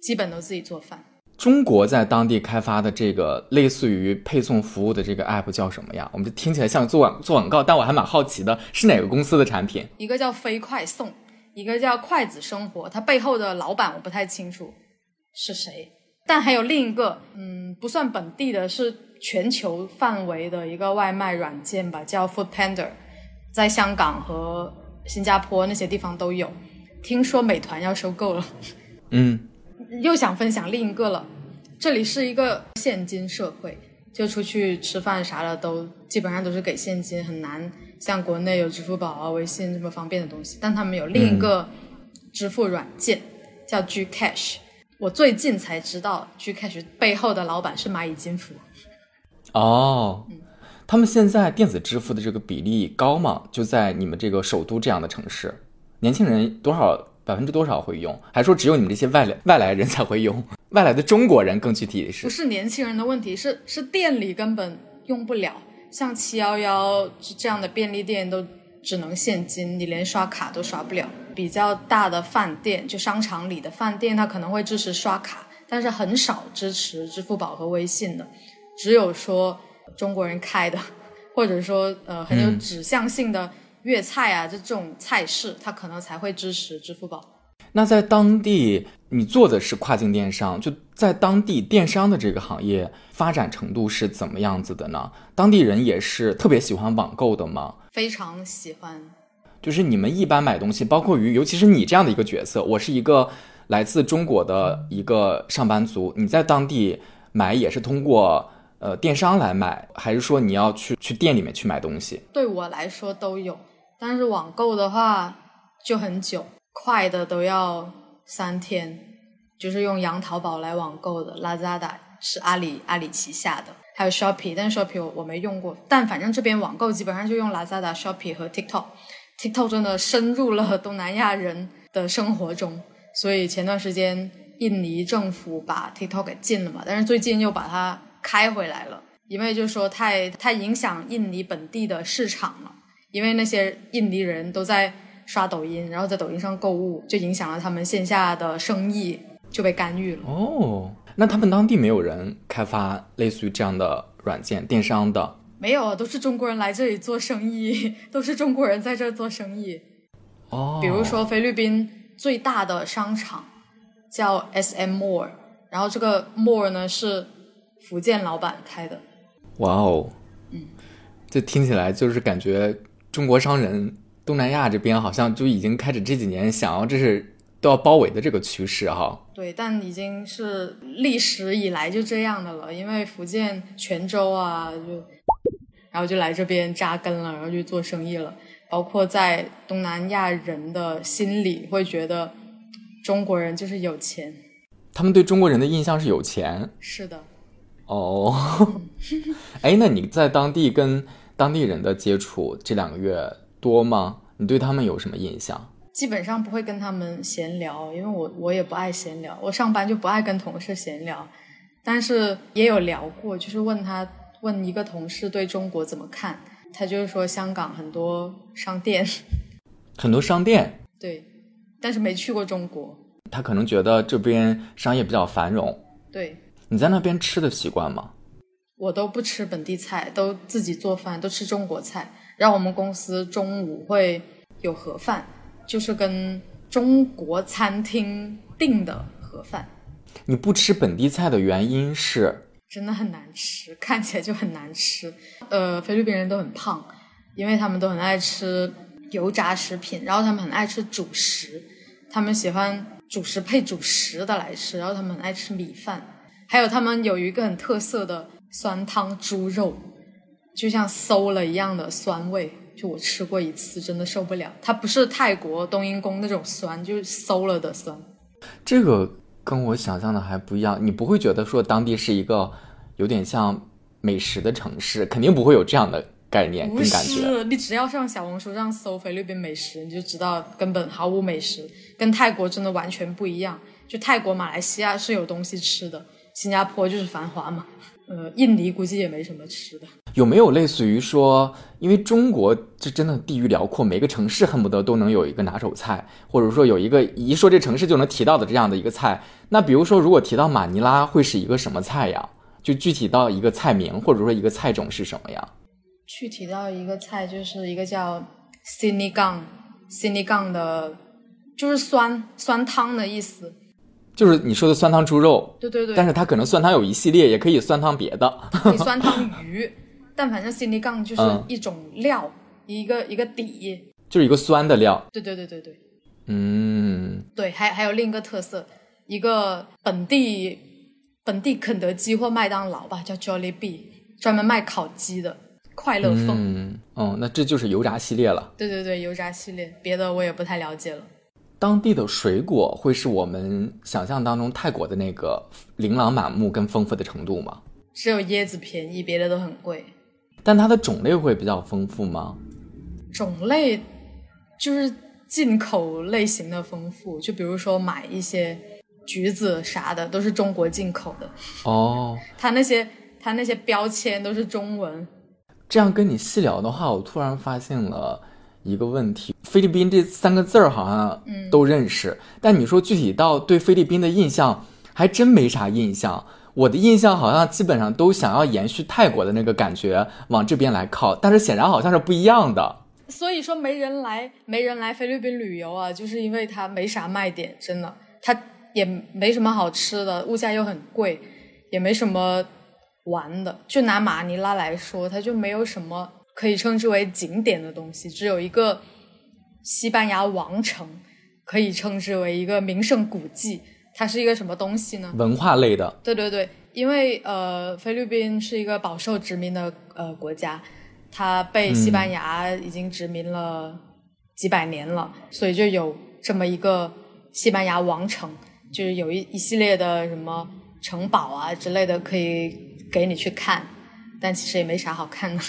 基本都自己做饭。中国在当地开发的这个类似于配送服务的这个 app 叫什么呀？我们听起来像做广做广告，但我还蛮好奇的，是哪个公司的产品？一个叫飞快送，一个叫筷子生活，它背后的老板我不太清楚是谁，但还有另一个，嗯，不算本地的，是全球范围的一个外卖软件吧，叫 Food Panda，在香港和新加坡那些地方都有。听说美团要收购了，嗯。又想分享另一个了，这里是一个现金社会，就出去吃饭啥的都基本上都是给现金，很难像国内有支付宝啊、微信这么方便的东西。但他们有另一个支付软件叫 Gcash，我最近才知道 Gcash 背后的老板是蚂蚁金服。哦，他们现在电子支付的这个比例高吗？就在你们这个首都这样的城市，年轻人多少？百分之多少会用？还说只有你们这些外来外来人才会用？外来的中国人更具体是？不是年轻人的问题，是是店里根本用不了。像七幺幺这样的便利店都只能现金，你连刷卡都刷不了。比较大的饭店，就商场里的饭店，它可能会支持刷卡，但是很少支持支付宝和微信的。只有说中国人开的，或者说呃很有指向性的。粤菜啊，就这种菜式，它可能才会支持支付宝。那在当地，你做的是跨境电商，就在当地电商的这个行业发展程度是怎么样子的呢？当地人也是特别喜欢网购的吗？非常喜欢。就是你们一般买东西，包括于尤其是你这样的一个角色，我是一个来自中国的一个上班族，你在当地买也是通过呃电商来买，还是说你要去去店里面去买东西？对我来说都有。但是网购的话就很久，快的都要三天，就是用洋淘宝来网购的，Lazada 是阿里阿里旗下的，还有 Shopee，但 Shopee 我我没用过，但反正这边网购基本上就用 Lazada、Shopee 和 TikTok，TikTok 真的深入了东南亚人的生活中，所以前段时间印尼政府把 TikTok 给禁了嘛，但是最近又把它开回来了，因为就说太太影响印尼本地的市场了。因为那些印尼人都在刷抖音，然后在抖音上购物，就影响了他们线下的生意，就被干预了。哦，那他们当地没有人开发类似于这样的软件电商的？没有，都是中国人来这里做生意，都是中国人在这做生意。哦，比如说菲律宾最大的商场叫 S M Mall，然后这个 Mall 呢是福建老板开的。哇哦，嗯，这听起来就是感觉。中国商人，东南亚这边好像就已经开始这几年想要这是都要包围的这个趋势哈。对，但已经是历史以来就这样的了，因为福建泉州啊，就然后就来这边扎根了，然后就做生意了。包括在东南亚人的心里会觉得中国人就是有钱，他们对中国人的印象是有钱。是的。哦，哎，那你在当地跟？当地人的接触这两个月多吗？你对他们有什么印象？基本上不会跟他们闲聊，因为我我也不爱闲聊，我上班就不爱跟同事闲聊。但是也有聊过，就是问他问一个同事对中国怎么看，他就是说香港很多商店，很多商店，对，但是没去过中国。他可能觉得这边商业比较繁荣。对，你在那边吃的习惯吗？我都不吃本地菜，都自己做饭，都吃中国菜。然后我们公司中午会有盒饭，就是跟中国餐厅订的盒饭。你不吃本地菜的原因是？真的很难吃，看起来就很难吃。呃，菲律宾人都很胖，因为他们都很爱吃油炸食品，然后他们很爱吃主食，他们喜欢主食配主食的来吃，然后他们很爱吃米饭，还有他们有一个很特色的。酸汤猪肉，就像馊了一样的酸味，就我吃过一次，真的受不了。它不是泰国冬阴功那种酸，就是馊了的酸。这个跟我想象的还不一样。你不会觉得说当地是一个有点像美食的城市，肯定不会有这样的概念跟感觉。你只要上小红书上搜菲律宾美食，你就知道根本毫无美食，跟泰国真的完全不一样。就泰国、马来西亚是有东西吃的，新加坡就是繁华嘛。呃，印尼估计也没什么吃的。有没有类似于说，因为中国这真的地域辽阔，每个城市恨不得都能有一个拿手菜，或者说有一个一说这城市就能提到的这样的一个菜。那比如说，如果提到马尼拉，会是一个什么菜呀？就具体到一个菜名，或者说一个菜种是什么呀？具体到一个菜，就是一个叫 sinigang，sinigang 的，就是酸酸汤的意思。就是你说的酸汤猪肉。对对对。但是它可能酸汤有一系列，也可以酸汤别的。可以酸汤鱼，但反正 sinigang 就是一种料，一个一个底。就是一个酸的料。对对对对对。嗯。对，还还有另一个特色，一个本地本地肯德基或麦当劳吧，叫 Jollibee，专门卖烤鸡的。快乐风，嗯，哦，那这就是油炸系列了。对对对，油炸系列，别的我也不太了解了。当地的水果会是我们想象当中泰国的那个琳琅满目跟丰富的程度吗？只有椰子便宜，别的都很贵。但它的种类会比较丰富吗？种类就是进口类型的丰富，就比如说买一些橘子啥的，都是中国进口的。哦，它那些它那些标签都是中文。这样跟你细聊的话，我突然发现了一个问题：菲律宾这三个字儿好像都认识，但你说具体到对菲律宾的印象，还真没啥印象。我的印象好像基本上都想要延续泰国的那个感觉往这边来靠，但是显然好像是不一样的。所以说没人来，没人来菲律宾旅游啊，就是因为它没啥卖点，真的，它也没什么好吃的，物价又很贵，也没什么。玩的，就拿马尼拉来说，它就没有什么可以称之为景点的东西，只有一个西班牙王城可以称之为一个名胜古迹。它是一个什么东西呢？文化类的。对对对，因为呃，菲律宾是一个饱受殖民的呃国家，它被西班牙已经殖民了几百年了，所以就有这么一个西班牙王城，就是有一一系列的什么城堡啊之类的可以。给你去看，但其实也没啥好看的。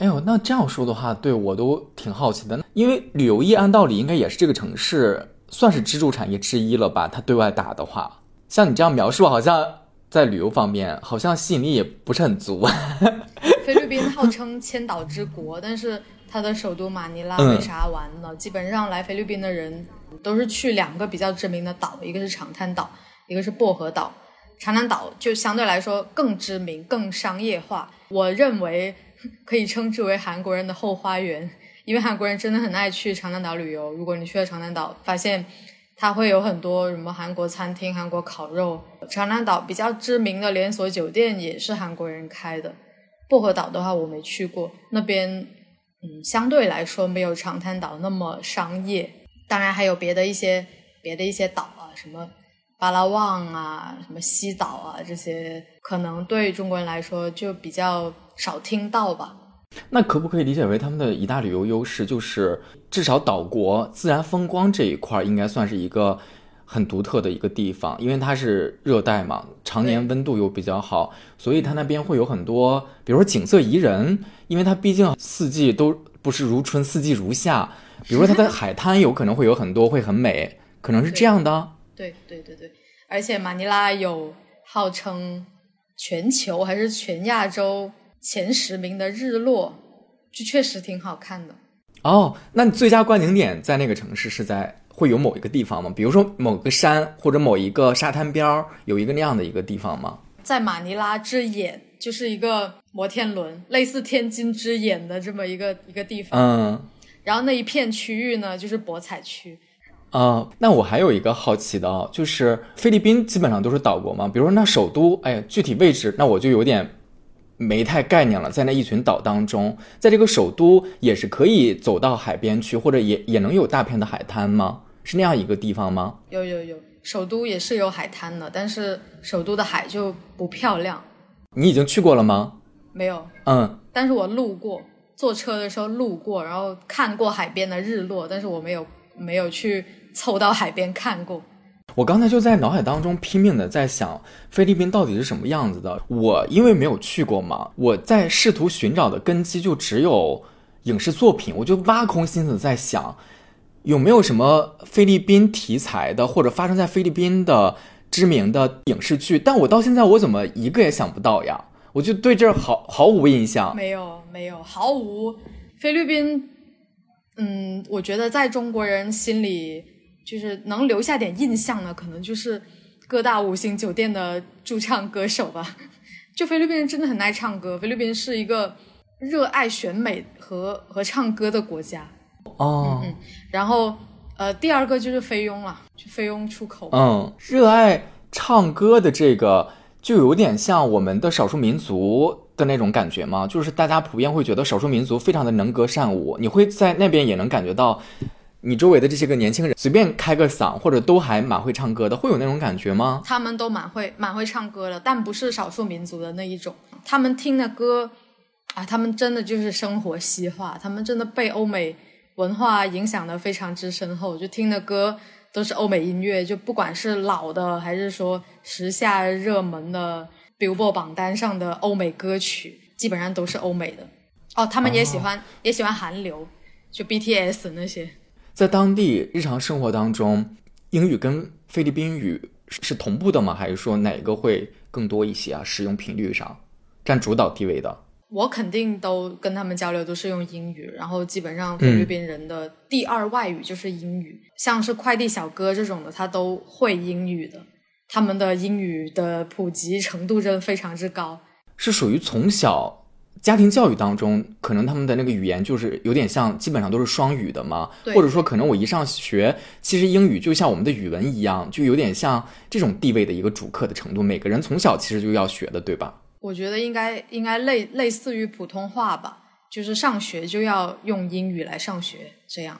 哎呦，那这样说的话，对我都挺好奇的。因为旅游业按道理应该也是这个城市算是支柱产业之一了吧？它对外打的话，像你这样描述，好像在旅游方面好像吸引力也不是很足。菲律宾号称千岛之国，但是它的首都马尼拉没啥玩的。基本上来菲律宾的人都是去两个比较知名的岛，一个是长滩岛，一个是薄荷岛。长滩岛就相对来说更知名、更商业化，我认为可以称之为韩国人的后花园，因为韩国人真的很爱去长滩岛旅游。如果你去了长滩岛，发现它会有很多什么韩国餐厅、韩国烤肉。长滩岛比较知名的连锁酒店也是韩国人开的。薄荷岛的话我没去过，那边嗯相对来说没有长滩岛那么商业。当然还有别的一些别的一些岛啊，什么。巴拉望啊，什么西岛啊，这些可能对中国人来说就比较少听到吧。那可不可以理解为他们的一大旅游优势就是，至少岛国自然风光这一块应该算是一个很独特的一个地方，因为它是热带嘛，常年温度又比较好，所以它那边会有很多，比如说景色宜人，因为它毕竟四季都不是如春，四季如夏。比如说它的海滩有可能会有很多，会很美，可能是这样的。对对对对，而且马尼拉有号称全球还是全亚洲前十名的日落，就确实挺好看的。哦，那你最佳观景点在那个城市是在会有某一个地方吗？比如说某个山或者某一个沙滩边儿有一个那样的一个地方吗？在马尼拉之眼就是一个摩天轮，类似天津之眼的这么一个一个地方。嗯，然后那一片区域呢，就是博彩区。啊，那我还有一个好奇的啊，就是菲律宾基本上都是岛国嘛，比如说那首都，哎，具体位置那我就有点没太概念了。在那一群岛当中，在这个首都也是可以走到海边去，或者也也能有大片的海滩吗？是那样一个地方吗？有有有，首都也是有海滩的，但是首都的海就不漂亮。你已经去过了吗？没有。嗯，但是我路过，坐车的时候路过，然后看过海边的日落，但是我没有没有去。凑到海边看过，我刚才就在脑海当中拼命的在想菲律宾到底是什么样子的。我因为没有去过嘛，我在试图寻找的根基就只有影视作品，我就挖空心思在想有没有什么菲律宾题材的或者发生在菲律宾的知名的影视剧，但我到现在我怎么一个也想不到呀？我就对这儿毫毫无印象。没有，没有，毫无菲律宾。嗯，我觉得在中国人心里。就是能留下点印象的，可能就是各大五星酒店的驻唱歌手吧。就菲律宾人真的很爱唱歌，菲律宾是一个热爱选美和和唱歌的国家。哦，嗯，然后呃，第二个就是菲佣了，就菲佣出口。嗯，热爱唱歌的这个就有点像我们的少数民族的那种感觉吗？就是大家普遍会觉得少数民族非常的能歌善舞，你会在那边也能感觉到，你周围的这些个年轻人随便开个嗓或者都还蛮会唱歌的，会有那种感觉吗？他们都蛮会蛮会唱歌的，但不是少数民族的那一种。他们听的歌啊，他们真的就是生活西化，他们真的被欧美文化影响的非常之深厚，就听的歌都是欧美音乐，就不管是老的还是说时下热门的 Billboard 榜单上的欧美歌曲，基本上都是欧美的。哦，他们也喜欢、也喜欢韩流，就 BTS 那些。在当地日常生活当中，英语跟菲律宾语是同步的吗？还是说哪个会更多一些啊？使用频率上占主导地位的？我肯定都跟他们交流都是用英语，然后基本上菲律宾人的第二外语就是英语，像是快递小哥这种的，他都会英语的，他们的英语的普及程度真的非常之高。是属于从小家庭教育当中，可能他们的那个语言就是有点像，基本上都是双语的嘛？或者说，可能我一上学，其实英语就像我们的语文一样，就有点像这种地位的一个主课的程度，每个人从小其实就要学的，对吧？我觉得应该应该类类似于普通话吧，就是上学就要用英语来上学，这样。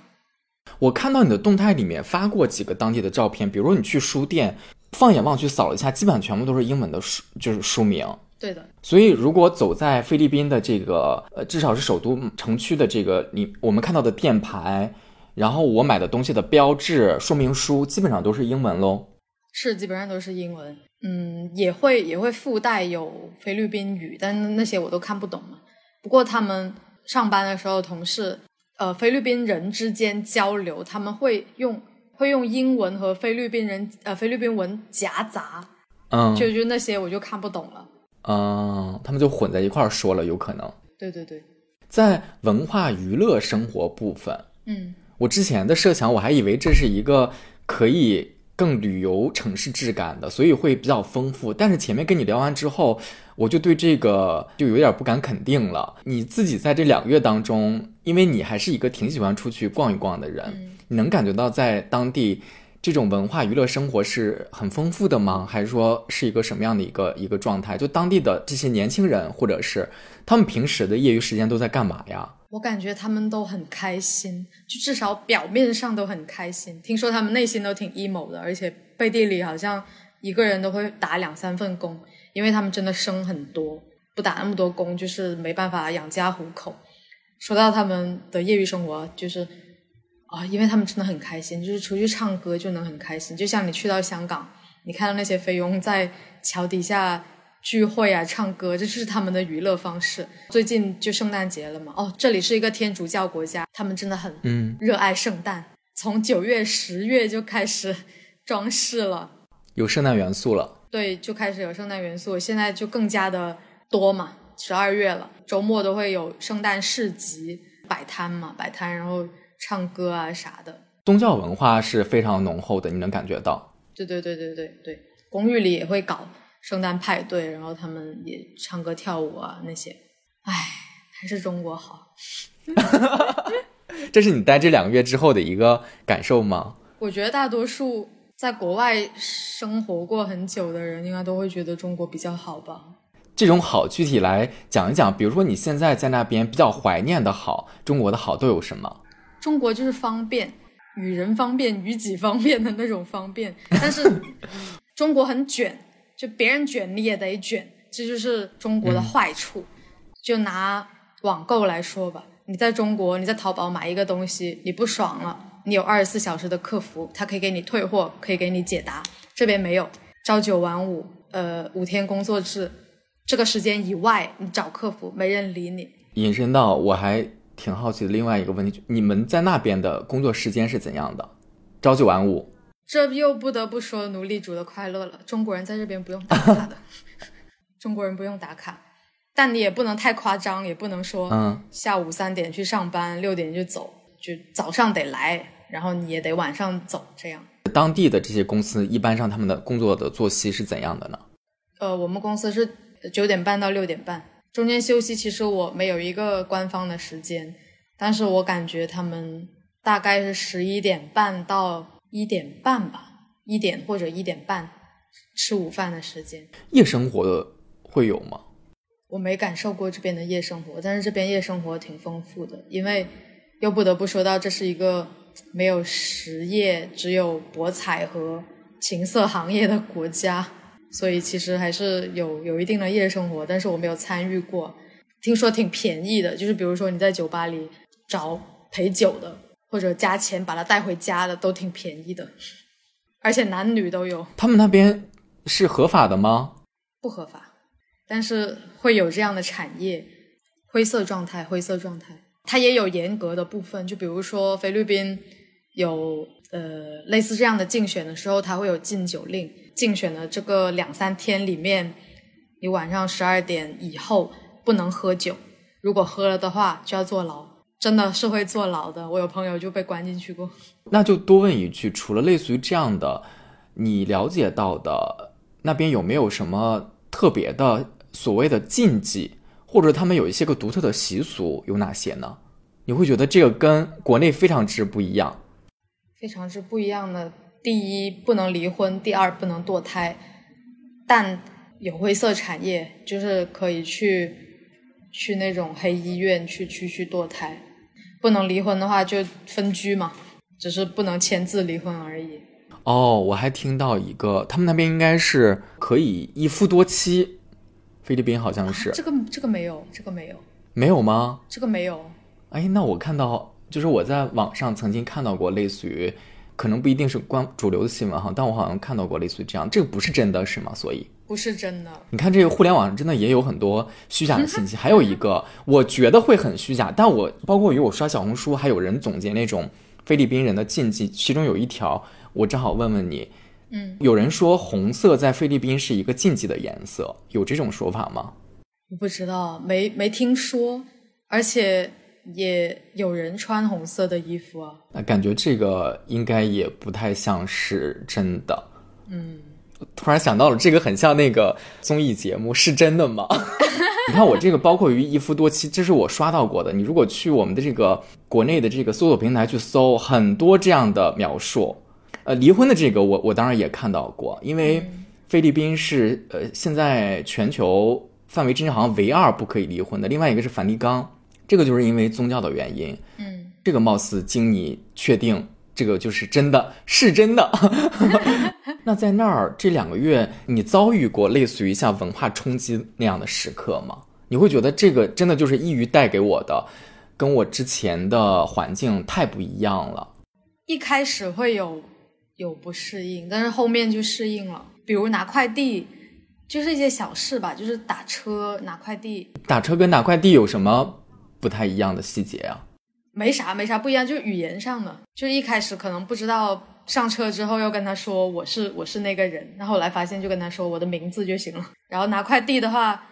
我看到你的动态里面发过几个当地的照片，比如你去书店，放眼望去扫了一下，基本上全部都是英文的书，就是书名。对的，所以，如果走在菲律宾的这个呃，至少是首都城区的这个你我们看到的店牌，然后我买的东西的标志、说明书，基本上都是英文喽。是基本上都是英文，嗯，也会也会附带有菲律宾语，但那些我都看不懂嘛。不过他们上班的时候，同事呃菲律宾人之间交流，他们会用会用英文和菲律宾人呃菲律宾文夹杂，嗯，就就那些我就看不懂了。嗯，他们就混在一块儿说了，有可能对对对，在文化娱乐生活部分，嗯，我之前的设想，我还以为这是一个可以更旅游城市质感的，所以会比较丰富。但是前面跟你聊完之后，我就对这个就有点不敢肯定了。你自己在这两个月当中，因为你还是一个挺喜欢出去逛一逛的人，你能感觉到在当地这种文化娱乐生活是很丰富的吗？还是说是一个什么样的一个一个状态？就当地的这些年轻人，或者是他们平时的业余时间都在干嘛呀？我感觉他们都很开心，就至少表面上都很开心。听说他们内心都挺 emo 的，而且背地里好像一个人都会打两三份工，因为他们真的生很多，不打那么多工就是没办法养家糊口。说到他们的业余生活，就是啊，因为他们真的很开心，就是出去唱歌就能很开心。就像你去到香港，你看到那些菲佣在桥底下聚会啊、唱歌，这就是他们的娱乐方式。最近就圣诞节了嘛，哦，这里是一个天主教国家，他们真的很嗯，热爱圣诞，从九月、十月就开始装饰了，有圣诞元素了。对，就开始有圣诞元素，现在就更加的多嘛。十二月了，周末都会有圣诞市集摆摊嘛，摆摊然后唱歌啊啥的。宗教文化是非常浓厚的，你能感觉到。对对对对对对，公寓里也会搞圣诞派对，然后他们也唱歌跳舞啊那些。唉，还是中国好。这是你待这两个月之后的一个感受吗？我觉得大多数在国外生活过很久的人，应该都会觉得中国比较好吧。这种好具体来讲一讲，比如说你现在在那边比较怀念的好，中国的好都有什么？中国就是方便，与人方便，与己方便的那种方便。但是中国很卷，就别人卷你也得卷，这就是中国的坏处。就拿网购来说吧，你在中国你在淘宝买一个东西，你不爽了，你有二十四小时的客服，他可以给你退货，可以给你解答。这边没有，朝九晚五，呃，五天工作制，这个时间以外你找客服，没人理你。引申到我还挺好奇的另外一个问题，你们在那边的工作时间是怎样的？朝九晚五？这又不得不说奴隶主的快乐了。中国人在这边不用打卡的，中国人不用打卡，但你也不能太夸张，也不能说嗯下午三点去上班，六点就走，就早上得来，然后你也得晚上走，这样当地的这些公司一般上他们的工作的作息是怎样的呢？呃，我们公司是九点半到六点半，中间休息其实我没有一个官方的时间，但是我感觉他们大概是十一点半到一点半吧，一点或者一点半吃午饭的时间。夜生活的会有吗？我没感受过这边的夜生活，但是这边夜生活挺丰富的，因为又不得不说到这是一个没有实业、只有博彩和情色行业的国家。所以其实还是有有一定的夜生活，但是我没有参与过。听说挺便宜的，就是比如说你在酒吧里找陪酒的，或者加钱把他带回家的，都挺便宜的，而且男女都有。他们那边是合法的吗？不合法，但是会有这样的产业，灰色状态，灰色状态。它也有严格的部分，就比如说菲律宾有呃类似这样的竞选的时候，它会有禁酒令。竞选的这个两三天里面，你晚上十二点以后不能喝酒，如果喝了的话就要坐牢，真的是会坐牢的。我有朋友就被关进去过。那就多问一句，除了类似于这样的，你了解到的那边有没有什么特别的所谓的禁忌，或者他们有一些个独特的习俗有哪些呢？你会觉得这个跟国内非常之不一样，非常之不一样的。第一不能离婚，第二不能堕胎，但有灰色产业，就是可以去去那种黑医院去去去堕胎。不能离婚的话就分居嘛，只是不能签字离婚而已。哦，我还听到一个，他们那边应该是可以一夫多妻，菲律宾好像是。这个这个没有，这个没有。没有吗？这个没有。哎，那我看到，就是我在网上曾经看到过类似于。可能不一定是关主流的新闻哈，但我好像看到过类似于这样，这个不是真的是吗？所以不是真的。你看这个互联网上真的也有很多虚假的信息，还有一个我觉得会很虚假，但我包括于我刷小红书，还有人总结那种菲律宾人的禁忌，其中有一条我正好问问你，嗯，有人说红色在菲律宾是一个禁忌的颜色，有这种说法吗？我不知道，没没听说，而且。也有人穿红色的衣服啊，那感觉这个应该也不太像是真的。嗯，突然想到了，这个很像那个综艺节目，是真的吗？你看我这个，包括于一夫多妻，这是我刷到过的。你如果去我们的这个国内的这个搜索平台去搜，很多这样的描述。呃，离婚的这个，我我当然也看到过，因为菲律宾是呃现在全球范围之内好像唯二不可以离婚的，另外一个是梵蒂冈。这个就是因为宗教的原因，嗯，这个貌似经你确定，这个就是真的是真的。那在那儿这两个月，你遭遇过类似于像文化冲击那样的时刻吗？你会觉得这个真的就是抑郁带给我的，跟我之前的环境太不一样了。一开始会有有不适应，但是后面就适应了。比如拿快递。就是一些小事吧，就是打车拿快递。打车跟拿快递有什么？不太一样的细节啊，没啥没啥不一样，就是语言上的，就一开始可能不知道，上车之后要跟他说我是我是那个人，然后来发现就跟他说我的名字就行了。然后拿快递的话，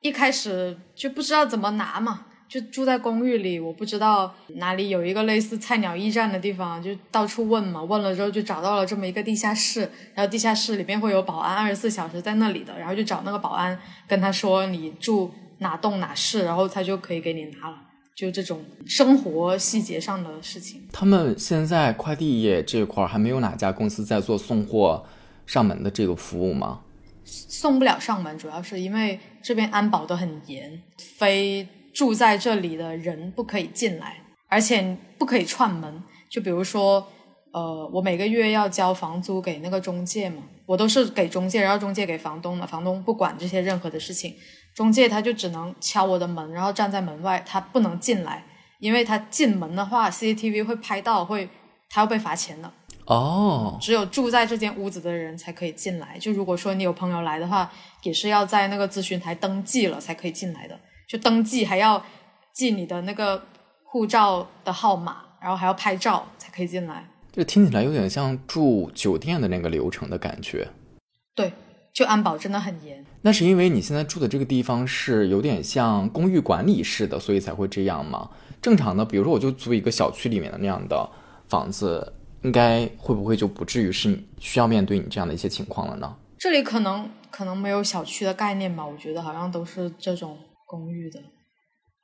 一开始就不知道怎么拿嘛，就住在公寓里，我不知道哪里有一个类似菜鸟驿站的地方，就到处问嘛，问了之后就找到了这么一个地下室，然后地下室里面会有保安二十四小时在那里的，然后就找那个保安跟他说你住。哪栋哪室，然后他就可以给你拿了，就这种生活细节上的事情。他们现在快递业这块还没有哪家公司在做送货上门的这个服务吗？送不了上门，主要是因为这边安保都很严，非住在这里的人不可以进来，而且不可以串门。就比如说，呃，我每个月要交房租给那个中介嘛，我都是给中介，然后中介给房东的，房东不管这些任何的事情。中介他就只能敲我的门，然后站在门外，他不能进来，因为他进门的话，CCTV 会拍到，会他要被罚钱的。哦，只有住在这间屋子的人才可以进来。就如果说你有朋友来的话，也是要在那个咨询台登记了才可以进来的。就登记还要记你的那个护照的号码，然后还要拍照才可以进来。这听起来有点像住酒店的那个流程的感觉。对。就安保真的很严，那是因为你现在住的这个地方是有点像公寓管理式的，所以才会这样吗？正常的，比如说我就租一个小区里面的那样的房子，应该会不会就不至于是需要面对你这样的一些情况了呢？这里可能可能没有小区的概念吧，我觉得好像都是这种公寓的，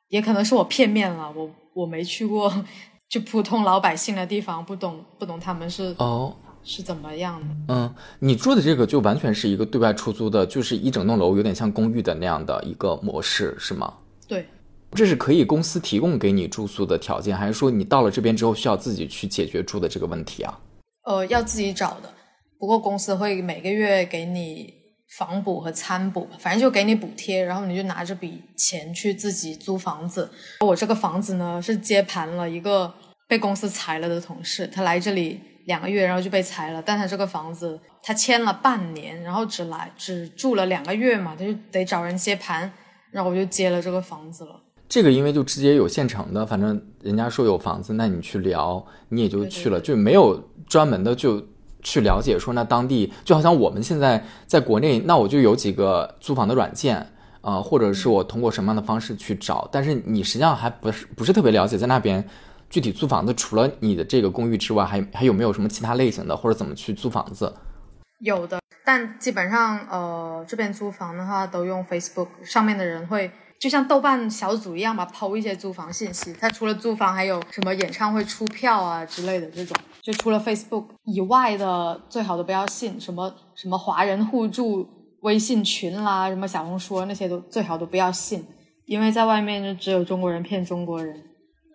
也可能是我片面了，我我没去过 就普通老百姓的地方，不懂不懂他们是哦。是怎么样的？嗯，你住的这个就完全是一个对外出租的，就是一整栋楼，有点像公寓的那样的一个模式，是吗？对，这是可以公司提供给你住宿的条件，还是说你到了这边之后需要自己去解决住的这个问题啊？呃，要自己找的，不过公司会每个月给你房补和餐补，反正就给你补贴，然后你就拿这笔钱去自己租房子。我这个房子呢是接盘了一个被公司裁了的同事，他来这里。两个月，然后就被裁了。但他这个房子，他签了半年，然后只来只住了两个月嘛，他就得找人接盘，然后我就接了这个房子了。这个因为就直接有现成的，反正人家说有房子，那你去聊，你也就去了，就没有专门的就去了解说那当地，就好像我们现在在国内，那我就有几个租房的软件啊，或者是我通过什么样的方式去找，但是你实际上还不是不是特别了解在那边。具体租房子除了你的这个公寓之外，还还有没有什么其他类型的，或者怎么去租房子？有的，但基本上呃这边租房的话都用 Facebook 上面的人会就像豆瓣小组一样吧，抛一些租房信息。它除了租房，还有什么演唱会出票啊之类的这种。就除了 Facebook 以外的，最好都不要信。什么什么华人互助微信群啦，什么小红书那些都最好都不要信，因为在外面就只有中国人骗中国人。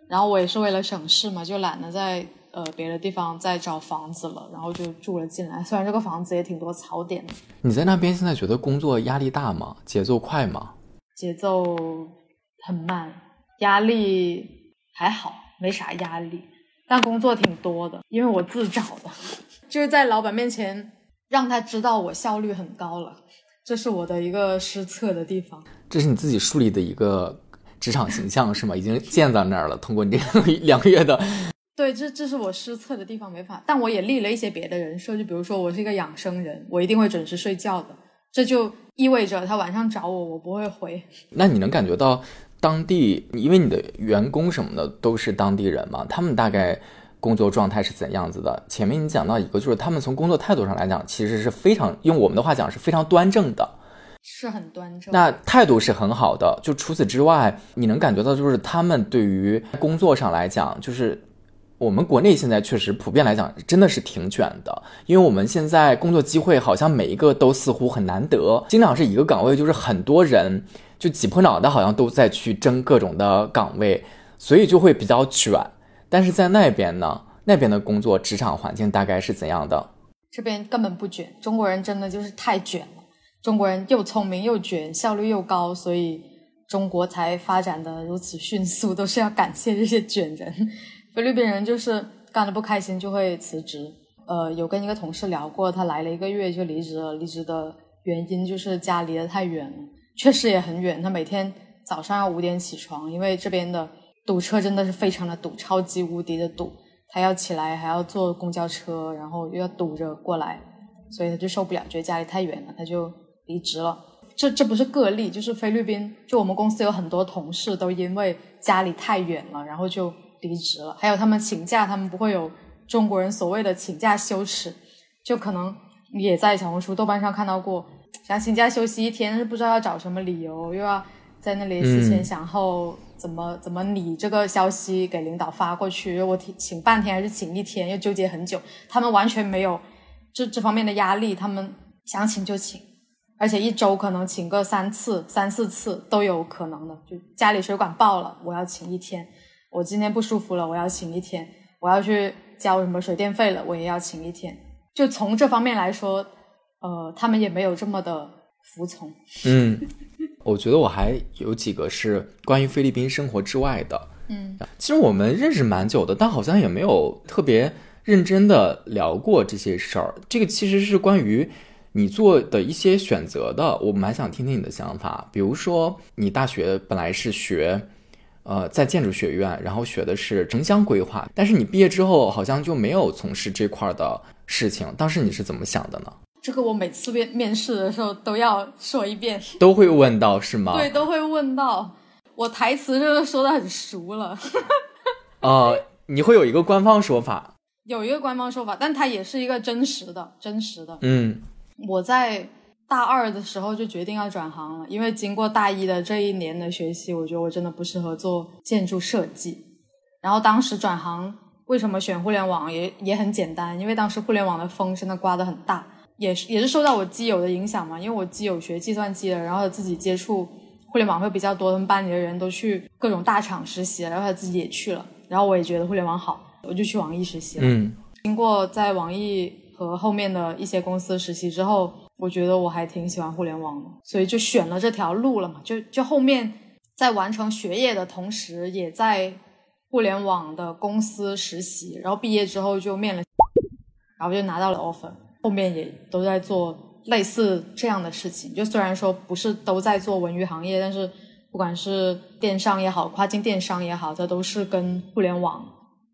然后我也是为了省事嘛，就懒得在呃别的地方再找房子了，然后就住了进来。虽然这个房子也挺多槽点的。你在那边现在觉得工作压力大吗？节奏快吗？节奏很慢，压力还好，没啥压力，但工作挺多的，因为我自找的，就是在老板面前让他知道我效率很高了，这是我的一个失策的地方。这是你自己树立的一个。职场形象是吗？已经建在那儿了。通过你这两个月的，对，这这是我失策的地方，没法。但我也立了一些别的人设，就比如说我是一个养生人，我一定会准时睡觉的。这就意味着他晚上找我，我不会回。那你能感觉到当地，因为你的员工什么的都是当地人嘛？他们大概工作状态是怎样子的？前面你讲到一个，就是他们从工作态度上来讲，其实是非常用我们的话讲是非常端正的。是很端正，那态度是很好的。就除此之外，你能感觉到，就是他们对于工作上来讲，就是我们国内现在确实普遍来讲，真的是挺卷的。因为我们现在工作机会好像每一个都似乎很难得，经常是一个岗位就是很多人就挤破脑袋，好像都在去争各种的岗位，所以就会比较卷。但是在那边呢，那边的工作职场环境大概是怎样的？这边根本不卷，中国人真的就是太卷了。中国人又聪明又卷，效率又高，所以中国才发展的如此迅速，都是要感谢这些卷人。菲律宾人就是干的不开心就会辞职。呃，有跟一个同事聊过，他来了一个月就离职了。离职的原因就是家离得太远了，确实也很远。他每天早上要五点起床，因为这边的堵车真的是非常的堵，超级无敌的堵。他要起来还要坐公交车，然后又要堵着过来，所以他就受不了，觉得家里太远了，他就。离职了，这这不是个例，就是菲律宾，就我们公司有很多同事都因为家里太远了，然后就离职了。还有他们请假，他们不会有中国人所谓的请假羞耻，就可能你也在小红书、豆瓣上看到过，想请假休息一天，但是不知道要找什么理由，又要在那里思前想后，怎么怎么拟这个消息给领导发过去，我请请半天还是请一天，又纠结很久。他们完全没有这这方面的压力，他们想请就请。而且一周可能请个三次、三四次都有可能的。就家里水管爆了，我要请一天；我今天不舒服了，我要请一天；我要去交什么水电费了，我也要请一天。就从这方面来说，呃，他们也没有这么的服从。嗯，我觉得我还有几个是关于菲律宾生活之外的。嗯，其实我们认识蛮久的，但好像也没有特别认真的聊过这些事儿。这个其实是关于。你做的一些选择的，我蛮想听听你的想法。比如说，你大学本来是学，呃，在建筑学院，然后学的是城乡规划，但是你毕业之后好像就没有从事这块的事情。当时你是怎么想的呢？这个我每次面面试的时候都要说一遍，都会问到是吗？对，都会问到。我台词就是说的很熟了。呃，你会有一个官方说法。有一个官方说法，但它也是一个真实的、真实的。嗯我在大二的时候就决定要转行了，因为经过大一的这一年的学习，我觉得我真的不适合做建筑设计。然后当时转行为什么选互联网也也很简单，因为当时互联网的风真的刮得很大，也是也是受到我基友的影响嘛，因为我基友学计算机的，然后自己接触互联网会比较多，他们班里的人都去各种大厂实习了，然后他自己也去了，然后我也觉得互联网好，我就去网易实习了。嗯经过在网易和后面的一些公司实习之后，我觉得我还挺喜欢互联网的，所以就选了这条路了嘛。就就后面在完成学业的同时，也在互联网的公司实习，然后毕业之后就面了，然后就拿到了 offer，后面也都在做类似这样的事情。就虽然说不是都在做文娱行业，但是不管是电商也好，跨境电商也好，这都是跟互联网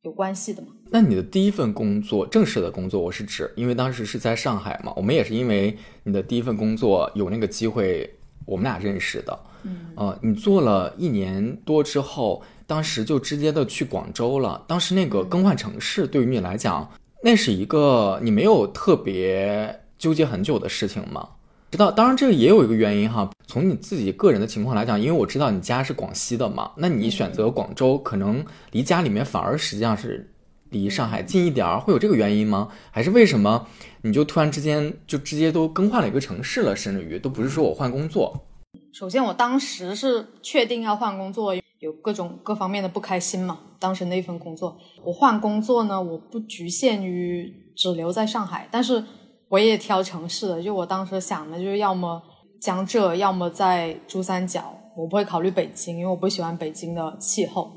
有关系的嘛。那你的第一份工作，正式的工作，我是指，因为当时是在上海嘛，我们也是因为你的第一份工作有那个机会，我们俩认识的。嗯，呃，你做了一年多之后，当时就直接的去广州了。当时那个更换城市对于你来讲，那是一个你没有特别纠结很久的事情吗？知道，当然这个也有一个原因哈。从你自己个人的情况来讲，因为我知道你家是广西的嘛，那你选择广州，可能离家里面反而实际上是离上海近一点儿，会有这个原因吗？还是为什么你就突然之间就直接都更换了一个城市了，甚至于都不是说我换工作？首先，我当时是确定要换工作，有各种各方面的不开心嘛。当时那一份工作，我换工作呢，我不局限于只留在上海，但是我也挑城市的。就我当时想的，就是要么江浙，要么在珠三角。我不会考虑北京，因为我不喜欢北京的气候。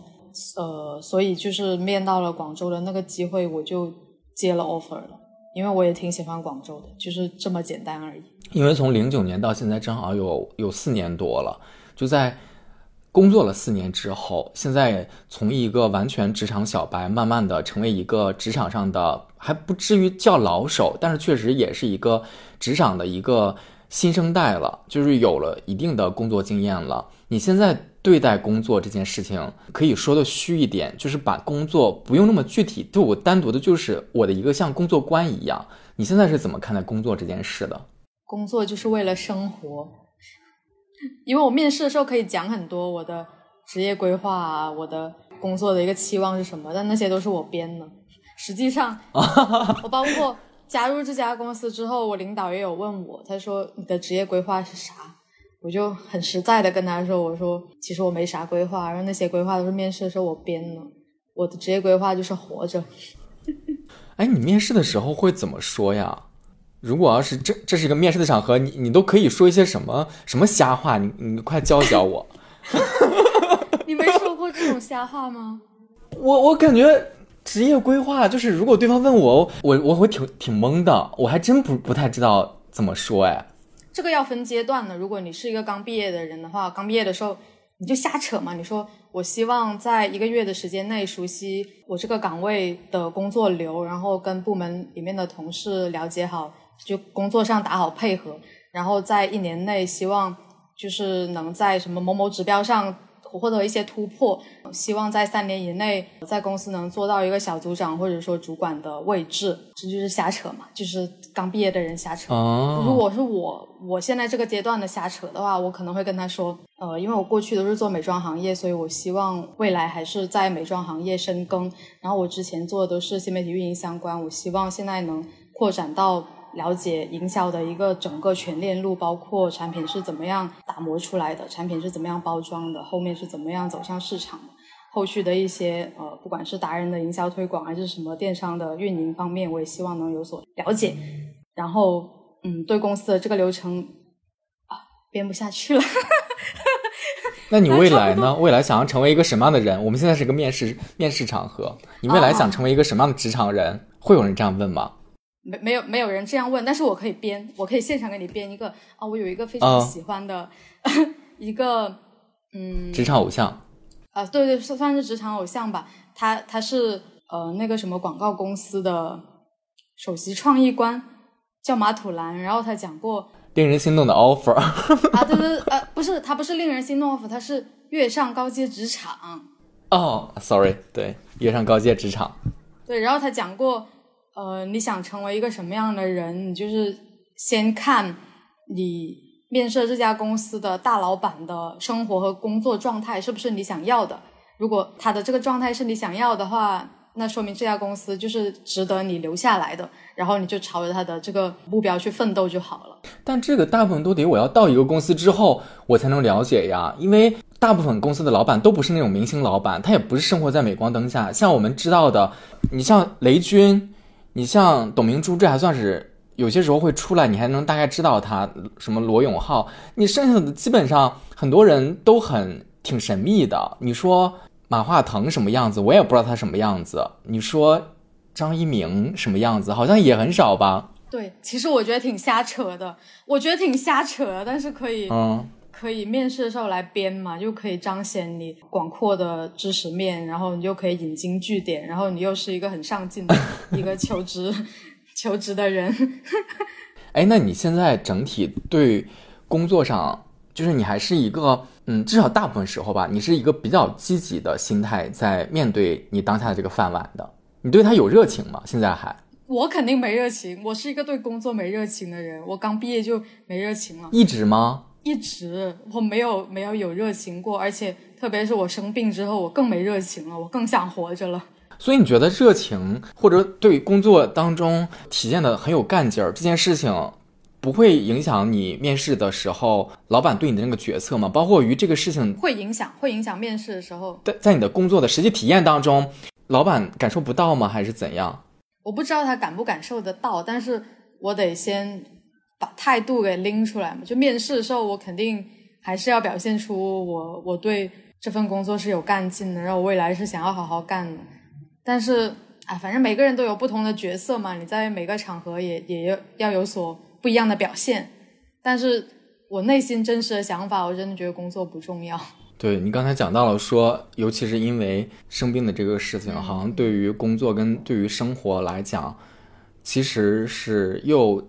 呃，所以就是面到了广州的那个机会，我就接了 offer 了。因为我也挺喜欢广州的，就是这么简单而已。因为从零九年到现在正好有有四年多了，就在工作了四年之后，现在从一个完全职场小白，慢慢的成为一个职场上的还不至于叫老手，但是确实也是一个职场的一个新生代了，就是有了一定的工作经验了。你现在对待工作这件事情，可以说的虚一点，就是把工作不用那么具体，对我单独的就是我的一个像工作观一样。你现在是怎么看待工作这件事的？工作就是为了生活，因为我面试的时候可以讲很多我的职业规划啊，我的工作的一个期望是什么，但那些都是我编的。实际上，我包括加入这家公司之后，我领导也有问我，他说你的职业规划是啥？我就很实在的跟他说，我说其实我没啥规划，然后那些规划都是面试的时候我编的，我的职业规划就是活着。哎，你面试的时候会怎么说呀？如果要是这这是一个面试的场合，你你都可以说一些什么什么瞎话？你你快教教我。你没说过这种瞎话吗？我我感觉职业规划就是，如果对方问我，我我会挺挺懵的，我还真不不太知道怎么说哎。这个要分阶段的。如果你是一个刚毕业的人的话，刚毕业的时候你就瞎扯嘛。你说我希望在一个月的时间内熟悉我这个岗位的工作流，然后跟部门里面的同事了解好，就工作上打好配合，然后在一年内希望就是能在什么某某指标上获得一些突破，希望在三年以内在公司能做到一个小组长或者说主管的位置，这就是瞎扯嘛，就是刚毕业的人瞎扯。哦，如果是我，我现在这个阶段的瞎扯的话，我可能会跟他说，呃，因为我过去都是做美妆行业，所以我希望未来还是在美妆行业深耕。然后我之前做的都是新媒体运营相关，我希望现在能扩展到了解营销的一个整个全链路，包括产品是怎么样打磨出来的，产品是怎么样包装的，后面是怎么样走向市场的。后续的一些呃，不管是达人的营销推广，还是什么电商的运营方面，我也希望能有所了解。然后，嗯，对公司的这个流程啊，编不下去了。那你未来呢？未来想要成为一个什么样的人？我们现在是个面试面试场合，你未来想成为一个什么样的职场人？会有人这样问吗？没没有没有人这样问，但是我可以编，我可以现场给你编一个啊，我有一个非常喜欢的、一个嗯职场偶像啊，对对，算算是职场偶像吧。他他是呃那个什么广告公司的首席创意官，叫马土兰。然后他讲过令人心动的 offer 啊，对对呃，不是，他不是令人心动 offer，他是跃上高阶职场。哦，sorry，对，跃上高阶职场。对，然后他讲过，呃，你想成为一个什么样的人，你就是先看你面试这家公司的大老板的生活和工作状态是不是你想要的。如果他的这个状态是你想要的话，那说明这家公司就是值得你留下来的。然后你就朝着他的这个目标去奋斗就好了。但这个大部分都得我要到一个公司之后，我才能了解呀，因为大部分公司的老板都不是那种明星老板，他也不是生活在镁光灯下。像我们知道的，你像雷军，你像董明珠，这还算是有些时候会出来，你还能大概知道他。什么罗永浩，你剩下的基本上很多人都很挺神秘的。你说马化腾什么样子，我也不知道他什么样子。你说。张一鸣什么样子？好像也很少吧。对，其实我觉得挺瞎扯的。我觉得挺瞎扯，但是可以，嗯，可以面试的时候来编嘛，就可以彰显你广阔的知识面，然后你就可以引经据典，然后你又是一个很上进的一个求职求职的人。哎，那你现在整体对工作上，就是你还是一个，嗯，至少大部分时候吧，你是一个比较积极的心态在面对你当下的这个饭碗的。你对他有热情吗？现在还？我肯定没热情，我是一个对工作没热情的人。我刚毕业就没热情了。一直吗？一直，我没有没有有热情过，而且特别是我生病之后，我更没热情了，我更想活着了。所以你觉得热情或者对工作当中体现的很有干劲儿，这件事情不会影响你面试的时候老板对你的那个决策吗？包括于这个事情会影响，会影响面试的时候。在在你的工作的实际体验当中。老板感受不到吗？还是怎样？我不知道他感不感受得到，但是我得先把态度给拎出来嘛。就面试的时候，我肯定还是要表现出我我对这份工作是有干劲的，然后我未来是想要好好干的。但是哎，反正每个人都有不同的角色嘛，你在每个场合也也要要有所不一样的表现。但是我内心真实的想法，我真的觉得工作不重要。对你刚才讲到了，说尤其是因为生病的这个事情，好像对于工作跟对于生活来讲，其实是又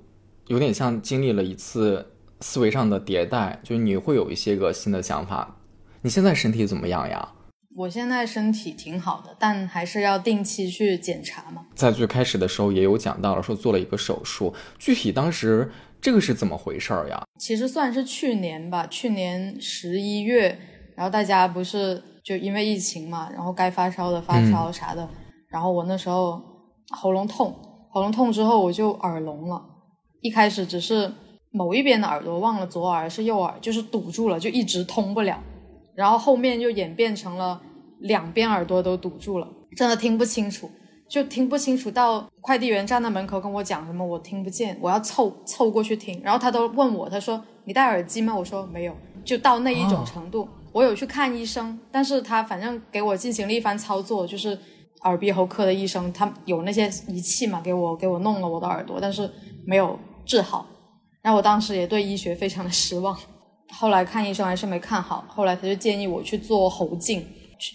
有点像经历了一次思维上的迭代，就你会有一些个新的想法。你现在身体怎么样呀？我现在身体挺好的，但还是要定期去检查嘛。在最开始的时候也有讲到了，说做了一个手术，具体当时这个是怎么回事儿呀？其实算是去年吧，去年十一月。然后大家不是就因为疫情嘛，然后该发烧的发烧啥的，然后我那时候喉咙痛，喉咙痛之后我就耳聋了。一开始只是某一边的耳朵，忘了左耳是右耳，就是堵住了，就一直通不了。然后后面就演变成了两边耳朵都堵住了，真的听不清楚，就听不清楚。到快递员站在门口跟我讲什么，我听不见，我要凑凑过去听。然后他都问我，他说你戴耳机吗？我说没有，就到那一种程度。我有去看医生，但是他反正给我进行了一番操作，就是耳鼻喉科的医生，他有那些仪器嘛，给我给我弄了我的耳朵，但是没有治好。然后我当时也对医学非常的失望，后来看医生还是没看好，后来他就建议我去做喉镜，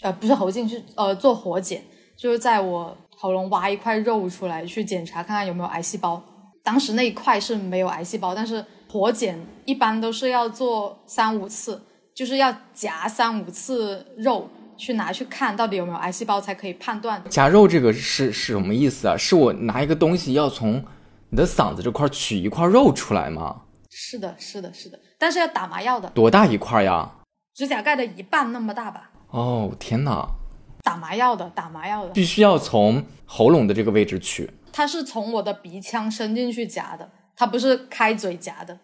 呃，不是喉镜，是呃做活检，就是在我喉咙挖一块肉出来去检查看看有没有癌细胞。当时那一块是没有癌细胞，但是活检一般都是要做三五次。就是要夹三五次肉去拿去看到底有没有癌细胞才可以判断。夹肉这个是是什么意思啊？是我拿一个东西要从你的嗓子这块取一块肉出来吗？是的，是的，是的，但是要打麻药的。多大一块呀？指甲盖的一半那么大吧。哦，天哪！打麻药的，打麻药的。必须要从喉咙的这个位置取。它是从我的鼻腔伸进去夹的，它不是开嘴夹的。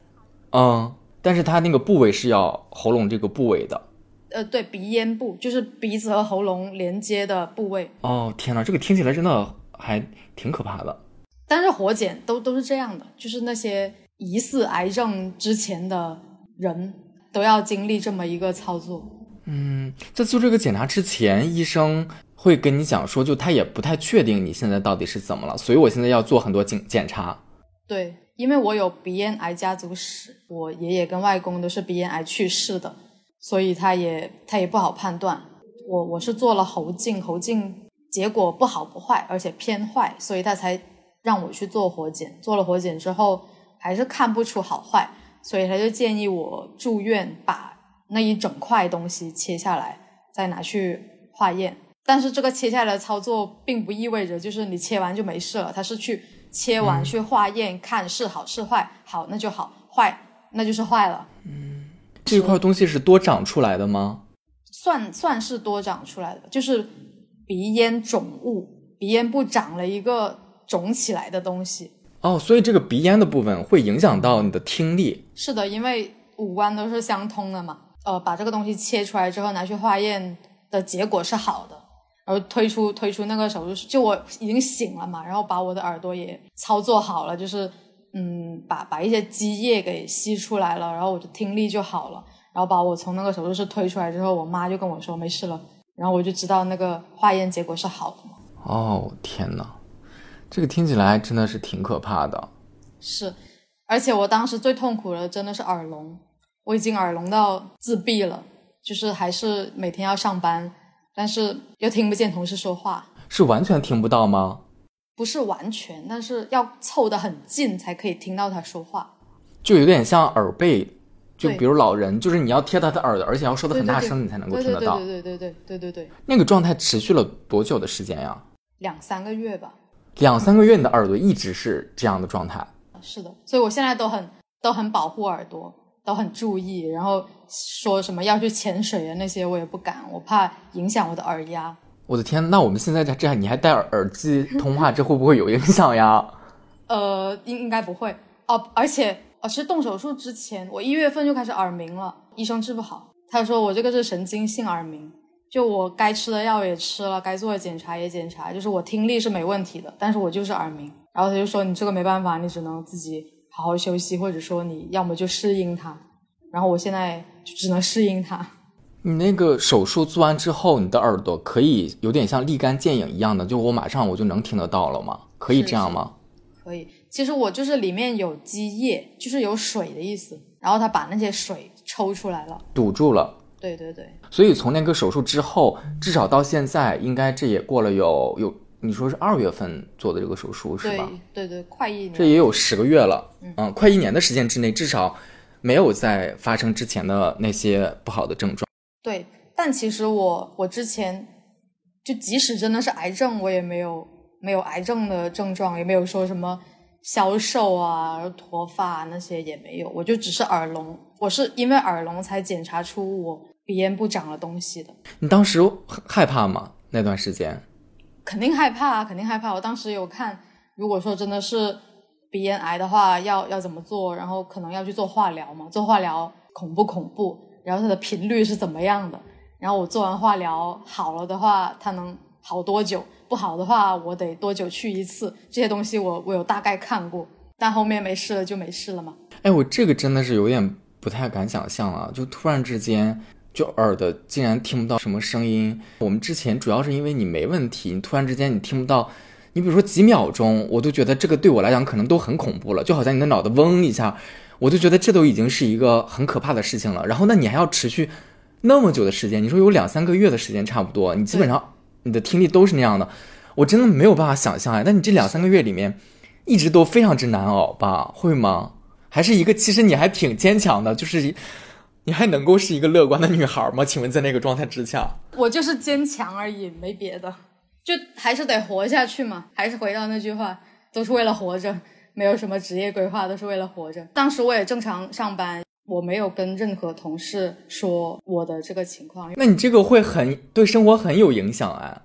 嗯。但是它那个部位是要喉咙这个部位的，呃，对，鼻咽部就是鼻子和喉咙连接的部位。哦，天哪，这个听起来真的还挺可怕的。但是活检都都是这样的，就是那些疑似癌症之前的人都要经历这么一个操作。嗯，在做这个检查之前，医生会跟你讲说，就他也不太确定你现在到底是怎么了，所以我现在要做很多检检查。对。因为我有鼻咽癌家族史，我爷爷跟外公都是鼻咽癌去世的，所以他也他也不好判断。我我是做了喉镜，喉镜结果不好不坏，而且偏坏，所以他才让我去做活检。做了活检之后，还是看不出好坏，所以他就建议我住院，把那一整块东西切下来，再拿去化验。但是这个切下来的操作并不意味着就是你切完就没事了，它是去切完、去化验，看是好是坏，好那就好，坏那就是坏了。嗯这块东西是多长出来的吗？算算是多长出来的，就是鼻咽肿物，鼻咽部长了一个肿起来的东西。哦，所以这个鼻咽的部分会影响到你的听力。是的，因为五官都是相通的嘛。呃，把这个东西切出来之后拿去化验的结果是好的，然后推出推出那个手术室，就我已经醒了嘛，然后把我的耳朵也操作好了，就是嗯，把把一些积液给吸出来了，然后我的听力就好了。然后把我从那个手术室推出来之后，我妈就跟我说没事了，然后我就知道那个化验结果是好的嘛。哦，天哪，这个听起来真的是挺可怕的。是，而且我当时最痛苦的真的是耳聋，我已经耳聋到自闭了，就是还是每天要上班，但是又听不见同事说话。是完全听不到吗？不是完全，但是要凑得很近才可以听到他说话，就有点像耳背。就比如老人，就是你要贴他的耳朵，而且要说的很大声，你才能够听得到。对对对对对对对对，那个状态持续了多久的时间呀？两三个月吧。两三个月，你的耳朵一直是这样的状态。是的，所以我现在都很都很保护耳朵，都很注意，然后说什么要去潜水啊那些我也不敢，我怕影响我的耳压。我的天，那我们现在在这样，你还戴耳耳机通话，这会不会有影响呀？呃，应应该不会哦，而且呃，其实动手术之前，我一月份就开始耳鸣了，医生治不好，他说我这个是神经性耳鸣，就我该吃的药也吃了，该做的检查也检查，就是我听力是没问题的，但是我就是耳鸣。然后他就说你这个没办法，你只能自己好好休息，或者说你要么就适应它。然后我现在就只能适应它。你那个手术做完之后，你的耳朵可以有点像立竿见影一样的，就我马上我就能听得到了吗？可以这样吗？可以，其实我就是里面有积液，就是有水的意思，然后他把那些水抽出来了。堵住了。对对对，所以从那个手术之后，至少到现在，应该这也过了有有，你说是二月份做的这个手术是吧？对对，快一年。这也有十个月了，嗯，快一年的时间之内，至少没有再发生之前的那些不好的症状。对，但其实我我之前就即使真的是癌症，我也没有没有癌症的症状，也没有说什么消瘦啊、脱发、那些也没有，我就只是耳聋。我是因为耳聋才检查出我鼻咽部长了东西的，你当时害怕吗？那段时间？肯定害怕啊，肯定害怕。我当时有看，如果说真的是鼻咽癌的话，要要怎么做，然后可能要去做化疗嘛，做化疗恐不恐怖？然后它的频率是怎么样的？然后我做完化疗好了的话，它能好多久？不好的话，我得多久去一次？这些东西我我有大概看过，但后面没事了就没事了嘛。哎，我这个真的是有点不太敢想象啊！就突然之间，就耳朵竟然听不到什么声音。我们之前主要是因为你没问题，你突然之间你听不到，你比如说几秒钟，我都觉得这个对我来讲可能都很恐怖了，就好像你的脑袋嗡一下，我就觉得这都已经是一个很可怕的事情了。然后那你还要持续那么久的时间，你说有两三个月的时间差不多，你基本上你的听力都是那样的，我真的没有办法想象哎。那你这两三个月里面，一直都非常之难熬吧？会吗？还是一个其实你还挺坚强的，就是你还能够是一个乐观的女孩吗？请问在那个状态之下，我就是坚强而已，没别的，就还是得活下去嘛。还是回到那句话，都是为了活着，没有什么职业规划，都是为了活着。当时我也正常上班，我没有跟任何同事说我的这个情况，那你这个会很对生活很有影响哎。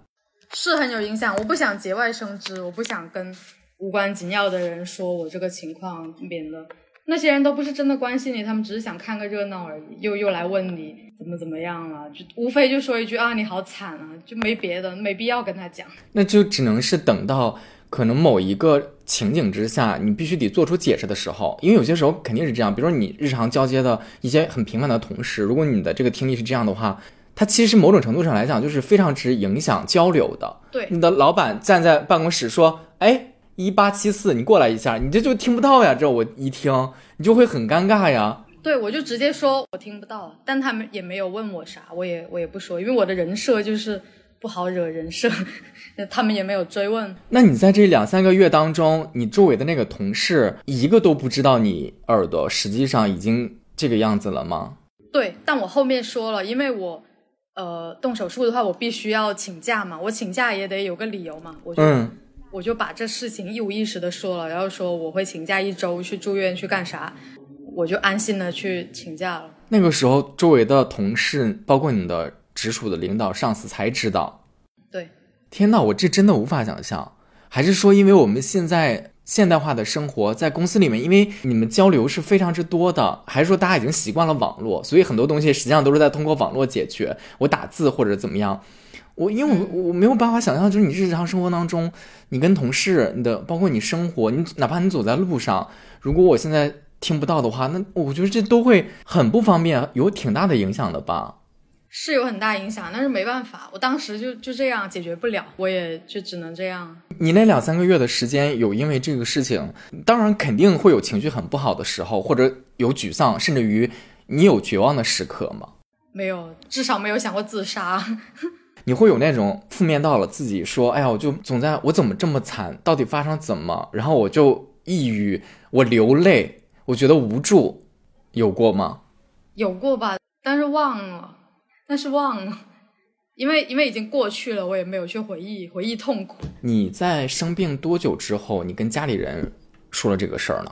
是很有影响。我不想节外生枝，我不想跟无关紧要的人说我这个情况，免得那些人都不是真的关心你，他们只是想看个热闹而已，又又来问你怎么怎么样了，就无非就说一句啊你好惨啊，就没别的，没必要跟他讲。那就只能是等到可能某一个情景之下，你必须得做出解释的时候，因为有些时候肯定是这样。比如说你日常交接的一些很平凡的同事，如果你的这个听力是这样的话，它其实某种程度上来讲就是非常之影响交流的。对，你的老板站在办公室说：“哎，一八七四，你过来一下。”你这就听不到呀，这我一听你就会很尴尬呀。对，我就直接说我听不到，但他们也没有问我啥，我也我也不说，因为我的人设就是不好惹人设，他们也没有追问。那你在这两三个月当中，你周围的那个同事一个都不知道你耳朵实际上已经这个样子了吗？对，但我后面说了，因为我呃动手术的话，我必须要请假嘛，我请假也得有个理由嘛，我就、嗯，我就把这事情一五一十的说了，然后说我会请假一周去住院去干啥，我就安心的去请假了。那个时候周围的同事，包括你的直属的领导、上司才知道。对，天呐，我这真的无法想象。还是说，因为我们现在现代化的生活在公司里面，因为你们交流是非常之多的，还是说大家已经习惯了网络，所以很多东西实际上都是在通过网络解决。我打字或者怎么样，我因为我我没有办法想象，就是你日常生活当中，你跟同事，你的包括你生活，你哪怕你走在路上，如果我现在听不到的话，那我觉得这都会很不方便，有挺大的影响的吧。是有很大影响，但是没办法，我当时就就这样解决不了，我也就只能这样。你那两三个月的时间，有因为这个事情，当然肯定会有情绪很不好的时候，或者有沮丧，甚至于你有绝望的时刻吗？没有，至少没有想过自杀。你会有那种负面到了自己说，哎呀，我就总在我怎么这么惨，到底发生怎么，然后我就抑郁，我流泪，我觉得无助，有过吗？有过吧，但是忘了，但是忘了，因为因为已经过去了，我也没有去回忆回忆痛苦。你在生病多久之后，你跟家里人说了这个事儿呢？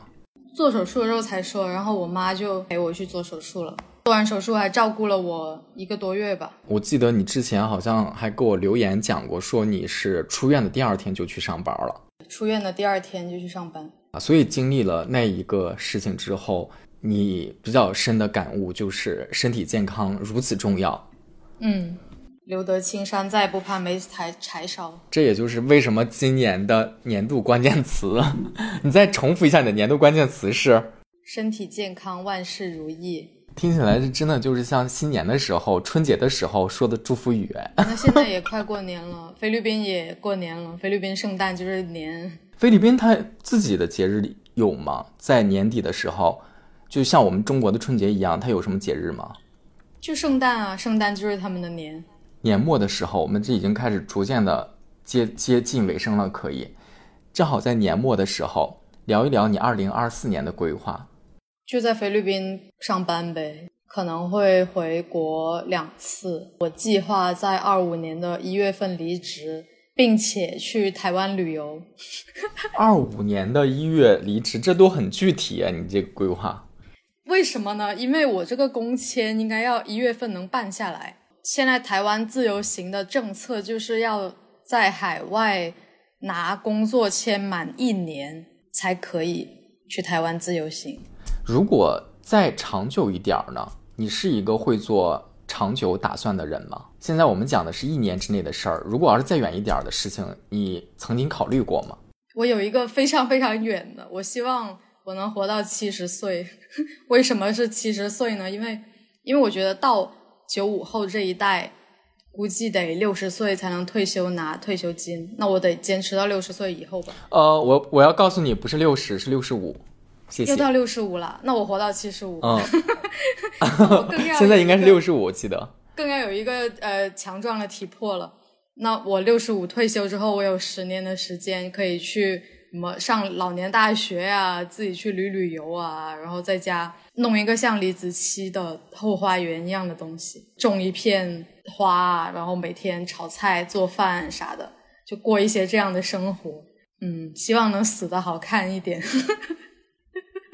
做手术的时候才说，然后我妈就陪我去做手术了。做完手术还照顾了我一个多月吧。我记得你之前好像还给我留言讲过，说你是出院的第二天就去上班了。出院的第二天就去上班。啊，所以经历了那一个事情之后，你比较深的感悟就是身体健康如此重要。嗯，留得青山在，不怕没柴柴烧。这也就是为什么今年的年度关键词，你再重复一下你的年度关键词是身体健康，万事如意。听起来是真的就是像新年的时候、春节的时候说的祝福语。那现在也快过年了，菲律宾也过年了，菲律宾圣诞就是年。菲律宾它自己的节日有吗？在年底的时候，就像我们中国的春节一样，它有什么节日吗？就圣诞啊，圣诞就是他们的年。年末的时候，我们这已经开始逐渐的接接近尾声了，可以正好在年末的时候聊一聊你二零二四年的规划。就在菲律宾上班呗，可能会回国两次。我计划在二五年的一月份离职，并且去台湾旅游。二五年的一月离职，这都很具体啊！你这个规划，为什么呢？因为我这个工签应该要一月份能办下来。现在台湾自由行的政策就是要在海外拿工作签满一年才可以去台湾自由行。如果再长久一点儿呢？你是一个会做长久打算的人吗？现在我们讲的是一年之内的事儿，如果要是再远一点儿的事情，你曾经考虑过吗？我有一个非常非常远的，我希望我能活到七十岁。为什么是七十岁呢？因为因为我觉得到九五后这一代，估计得六十岁才能退休拿退休金，那我得坚持到六十岁以后吧。呃，我我要告诉你，不是六十，是六十五。谢谢。又到六十五了，那我活到七十五。嗯，我更要现在应该是六十五，我记得。更要有一个呃强壮的体魄了。那我六十五退休之后，我有十年的时间可以去什么上老年大学啊，自己去旅旅游啊，然后在家弄一个像李子柒的后花园一样的东西，种一片花啊，然后每天炒菜做饭啥的，就过一些这样的生活。嗯，希望能死的好看一点。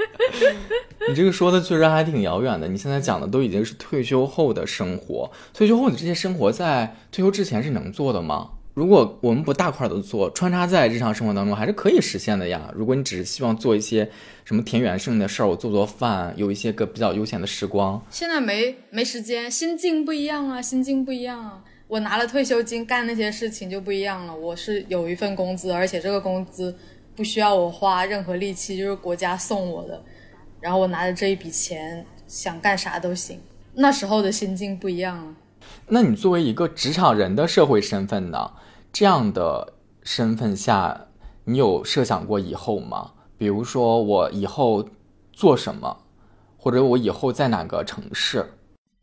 你这个说的确实还挺遥远的。你现在讲的都已经是退休后的生活，退休后的这些生活在退休之前是能做的吗？如果我们不大块的做，穿插在日常生活当中，还是可以实现的呀。如果你只是希望做一些什么田园性的事儿，我做做饭，有一些个比较悠闲的时光，现在没没时间，心境不一样啊，心境不一样啊。我拿了退休金干那些事情就不一样了。我是有一份工资，而且这个工资不需要我花任何力气，就是国家送我的。然后我拿着这一笔钱，想干啥都行。那时候的心境不一样了。那你作为一个职场人的社会身份呢？这样的身份下，你有设想过以后吗？比如说我以后做什么，或者我以后在哪个城市？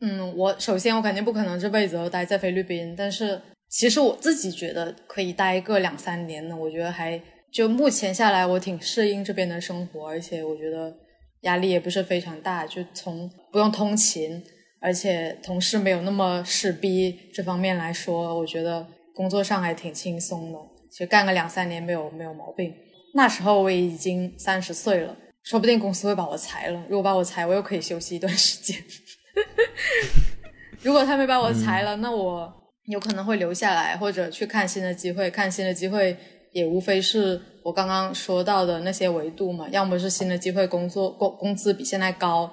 嗯，我首先我肯定不可能这辈子都待在菲律宾，但是其实我自己觉得可以待个两三年呢。我觉得还就目前下来，我挺适应这边的生活，而且我觉得压力也不是非常大，就从不用通勤，而且同事没有那么势逼，这方面来说，我觉得工作上还挺轻松的。其实干个两三年没有没有毛病。那时候我也已经三十岁了，说不定公司会把我裁了。如果把我裁，我又可以休息一段时间。如果他没把我裁了，那我有可能会留下来，或者去看新的机会。看新的机会也无非是我刚刚说到的那些维度嘛，要么是新的机会，工作工工资比现在高，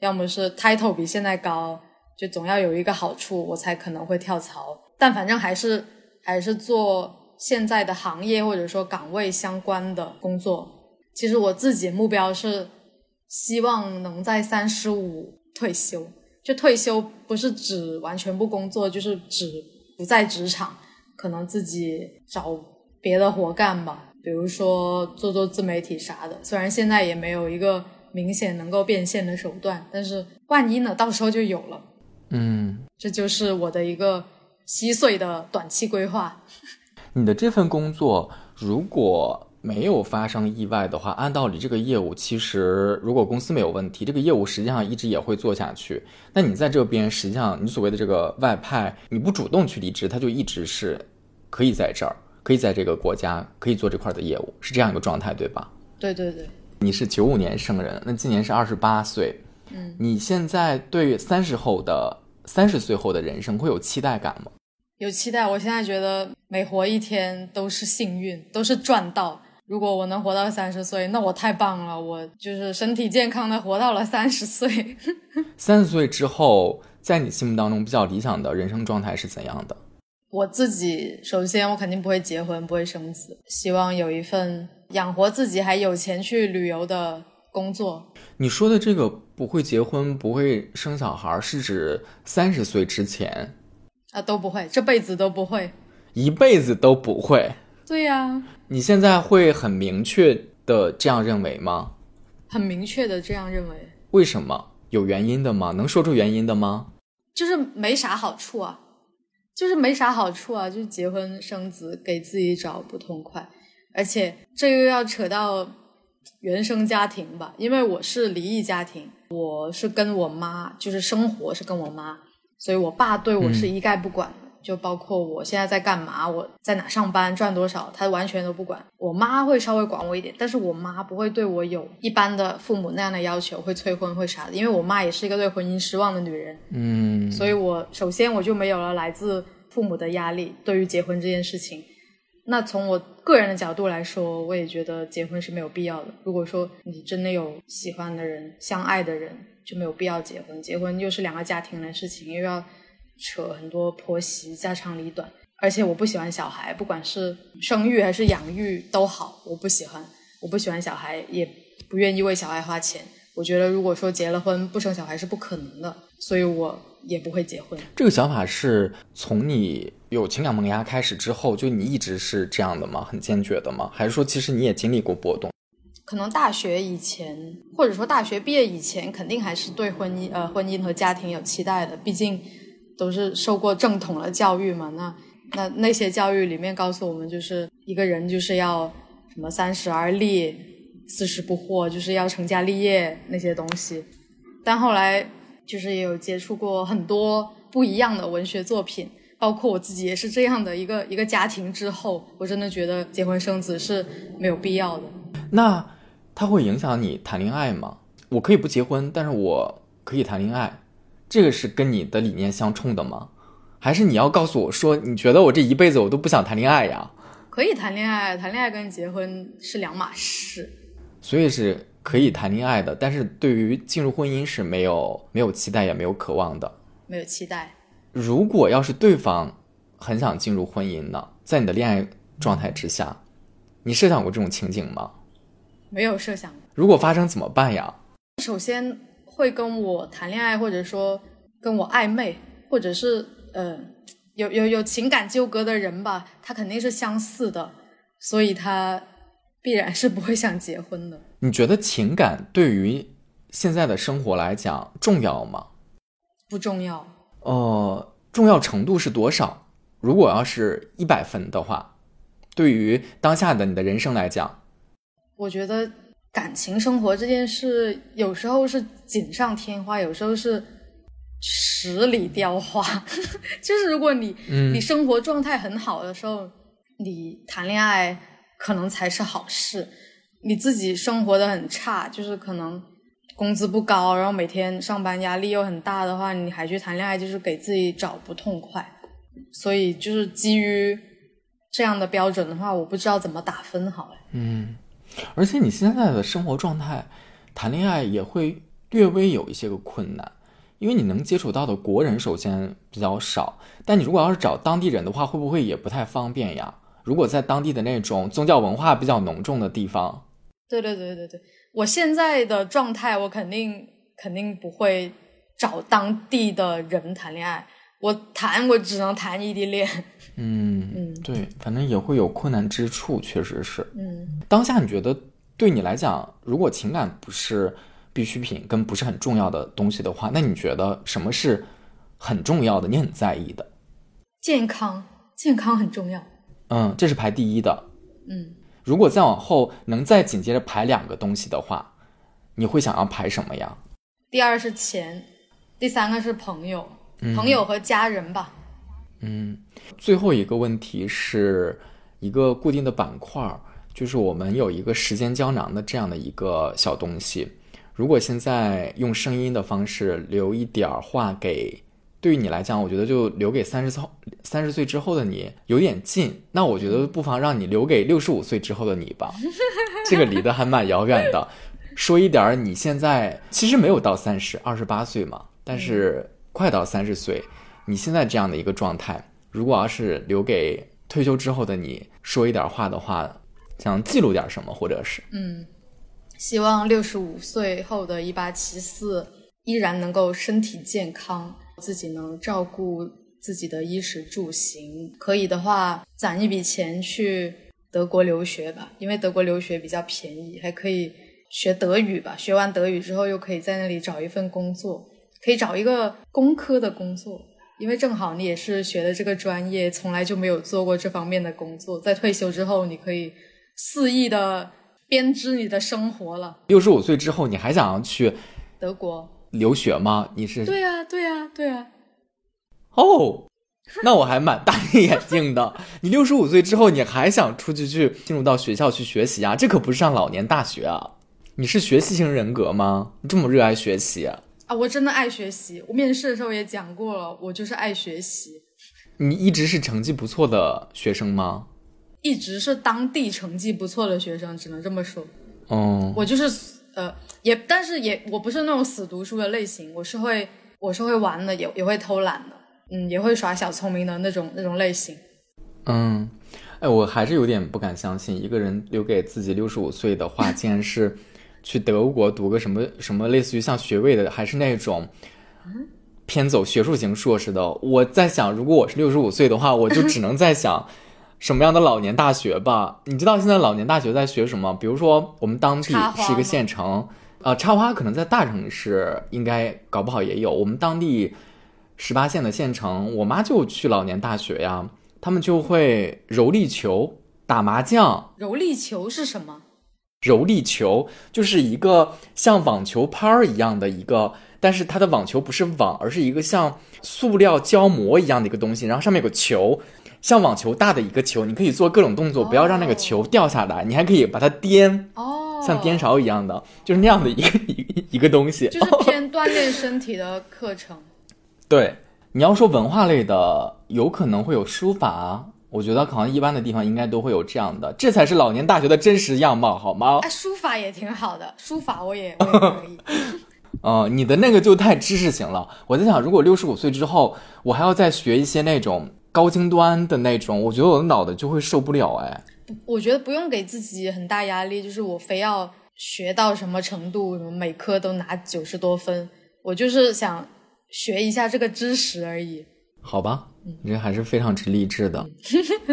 要么是 title 比现在高，就总要有一个好处，我才可能会跳槽。但反正还是还是做现在的行业或者说岗位相关的工作。其实我自己目标是希望能在三十五退休。就退休不是指完全不工作，就是指不在职场，可能自己找别的活干吧，比如说做做自媒体啥的。虽然现在也没有一个明显能够变现的手段，但是万一呢，到时候就有了。嗯，这就是我的一个稀碎的短期规划。你的这份工作，如果。没有发生意外的话，按道理这个业务其实如果公司没有问题，这个业务实际上一直也会做下去。那你在这边实际上你所谓的这个外派，你不主动去离职，它就一直是可以在这儿，可以在这个国家可以做这块的业务，是这样一个状态，对吧？对对对。你是九五年生人，那今年是二十八岁，嗯，你现在对三十后的三十岁后的人生会有期待感吗？有期待，我现在觉得每活一天都是幸运，都是赚到。如果我能活到三十岁，那我太棒了！我就是身体健康的活到了三十岁。三十岁之后，在你心目当中比较理想的人生状态是怎样的？我自己首先，我肯定不会结婚，不会生子，希望有一份养活自己还有钱去旅游的工作。你说的这个不会结婚、不会生小孩，是指三十岁之前啊？都不会，这辈子都不会，一辈子都不会。对呀，你现在会很明确的这样认为吗？很明确的这样认为。为什么？有原因的吗？能说出原因的吗？就是没啥好处啊，就是没啥好处啊，就是结婚生子给自己找不痛快，而且这又要扯到原生家庭吧，因为我是离异家庭，我是跟我妈，就是生活是跟我妈，所以我爸对我是一概不管。就包括我现在在干嘛，我在哪上班，赚多少，他完全都不管。我妈会稍微管我一点，但是我妈不会对我有一般的父母那样的要求，会催婚会啥的。因为我妈也是一个对婚姻失望的女人，嗯，所以我首先我就没有了来自父母的压力。对于结婚这件事情，那从我个人的角度来说，我也觉得结婚是没有必要的。如果说你真的有喜欢的人、相爱的人，就没有必要结婚。结婚又是两个家庭的事情，又要。扯很多婆媳家长里短，而且我不喜欢小孩，不管是生育还是养育都好，我不喜欢，我不喜欢小孩，也不愿意为小孩花钱。我觉得如果说结了婚不生小孩是不可能的，所以我也不会结婚。这个想法是从你有情感萌芽开始之后，就你一直是这样的吗？很坚决的吗？还是说其实你也经历过波动？可能大学以前，或者说大学毕业以前，肯定还是对婚姻呃婚姻和家庭有期待的，毕竟。都是受过正统的教育嘛？那那那些教育里面告诉我们，就是一个人就是要什么三十而立，四十不惑，就是要成家立业那些东西。但后来就是也有接触过很多不一样的文学作品，包括我自己也是这样的一个一个家庭之后，我真的觉得结婚生子是没有必要的。那它会影响你谈恋爱吗？我可以不结婚，但是我可以谈恋爱。这个是跟你的理念相冲的吗？还是你要告诉我说，你觉得我这一辈子我都不想谈恋爱呀？可以谈恋爱，谈恋爱跟结婚是两码事。所以是可以谈恋爱的，但是对于进入婚姻是没有没有期待也没有渴望的。没有期待。如果要是对方很想进入婚姻呢，在你的恋爱状态之下，你设想过这种情景吗？没有设想。如果发生怎么办呀？首先。会跟我谈恋爱，或者说跟我暧昧，或者是呃有有有情感纠葛的人吧，他肯定是相似的，所以他必然是不会想结婚的。你觉得情感对于现在的生活来讲重要吗？不重要。呃，重要程度是多少？如果要是一百分的话，对于当下的你的人生来讲，我觉得。感情生活这件事，有时候是锦上添花，有时候是十里雕花，就是如果你、嗯你生活状态很好的时候，你谈恋爱可能才是好事。你自己生活的很差，就是可能工资不高，然后每天上班压力又很大的话，你还去谈恋爱，就是给自己找不痛快。所以就是基于这样的标准的话，我不知道怎么打分好哎。嗯，而且你现在的生活状态，谈恋爱也会略微有一些个困难，因为你能接触到的国人首先比较少，但你如果要是找当地人的话，会不会也不太方便呀？如果在当地的那种宗教文化比较浓重的地方，对对对对对，我现在的状态，我肯定肯定不会找当地的人谈恋爱。我谈，我只能谈异地恋。嗯嗯对，反正也会有困难之处，确实是。嗯，当下你觉得对你来讲，如果情感不是必需品跟不是很重要的东西的话，那你觉得什么是很重要的？你很在意的？健康，健康很重要。嗯，这是排第一的。嗯，如果再往后能再紧接着排两个东西的话，你会想要排什么呀？第二是钱，第三个是朋友，朋友和家人吧。嗯，最后一个问题是一个固定的板块，就是我们有一个时间胶囊的这样的一个小东西。如果现在用声音的方式留一点儿话给，对于你来讲，我觉得就留给三十后三十岁之后的你有点近，那我觉得不妨让你留给六十五岁之后的你吧，这个离得还蛮遥远的。说一点儿你现在其实没有到三十，二十八岁嘛，但是快到三十岁，你现在这样的一个状态，如果要是留给退休之后的你说一点话的话，想记录点什么，或者是嗯，希望六十五岁后的一八七四依然能够身体健康，自己能照顾自己的衣食住行。可以的话，攒一笔钱去德国留学吧，因为德国留学比较便宜，还可以学德语吧。学完德语之后，又可以在那里找一份工作，可以找一个工科的工作。因为正好你也是学的这个专业，从来就没有做过这方面的工作，在退休之后，你可以肆意的编织你的生活了。六十五岁之后你还想要去德国，留学吗？你是对呀、对呀、对呀、哦，那我还蛮大跌眼镜的。你六十五岁之后，你还想出去去进入到学校去学习啊？这可不是上老年大学啊！你是学习型人格吗？你这么热爱学习、啊！我真的爱学习，我面试的时候也讲过了，我就是爱学习。你一直是成绩不错的学生吗？一直是当地成绩不错的学生，只能这么说。哦，我就是呃，也但是也我不是那种死读书的类型，我是会我是会玩的，也也会偷懒的，嗯，也会耍小聪明的那种那种类型。嗯，哎，我还是有点不敢相信，一个人留给自己六十五岁的话，竟然是去德国读个什么什么类似于像学位的，还是那种偏走学术型硕士的。我在想，如果我是六十五岁的话，我就只能在想。什么样的老年大学吧？你知道现在老年大学在学什么？比如说我们当地是一个县城，呃，插花可能在大城市应该搞不好也有。我们当地十八线的县城，我妈就去老年大学呀，他们就会柔力球、打麻将。柔力球是什么？柔力球就是一个像网球拍儿一样的一个，但是它的网球不是网，而是一个像塑料胶膜一样的一个东西，然后上面有个球。像网球大的一个球，你可以做各种动作，不要让那个球掉下来。你还可以把它颠，哦，像颠勺一样的，就是那样的一个一一个东西，就是 偏锻炼身体的课程。对，你要说文化类的，有可能会有书法，我觉得可能一般的地方应该都会有这样的，这才是老年大学的真实样貌，好吗？哎，书法也挺好的，书法我也我也 可以。哦、你的那个就太知识型了。我在想，如果六十五岁之后，我还要再学一些那种。高精端的那种，我觉得我的脑袋就会受不了哎。我觉得不用给自己很大压力，就是我非要学到什么程度，什么每科都拿九十多分，我就是想学一下这个知识而已。好吧，你这还是非常之励志的。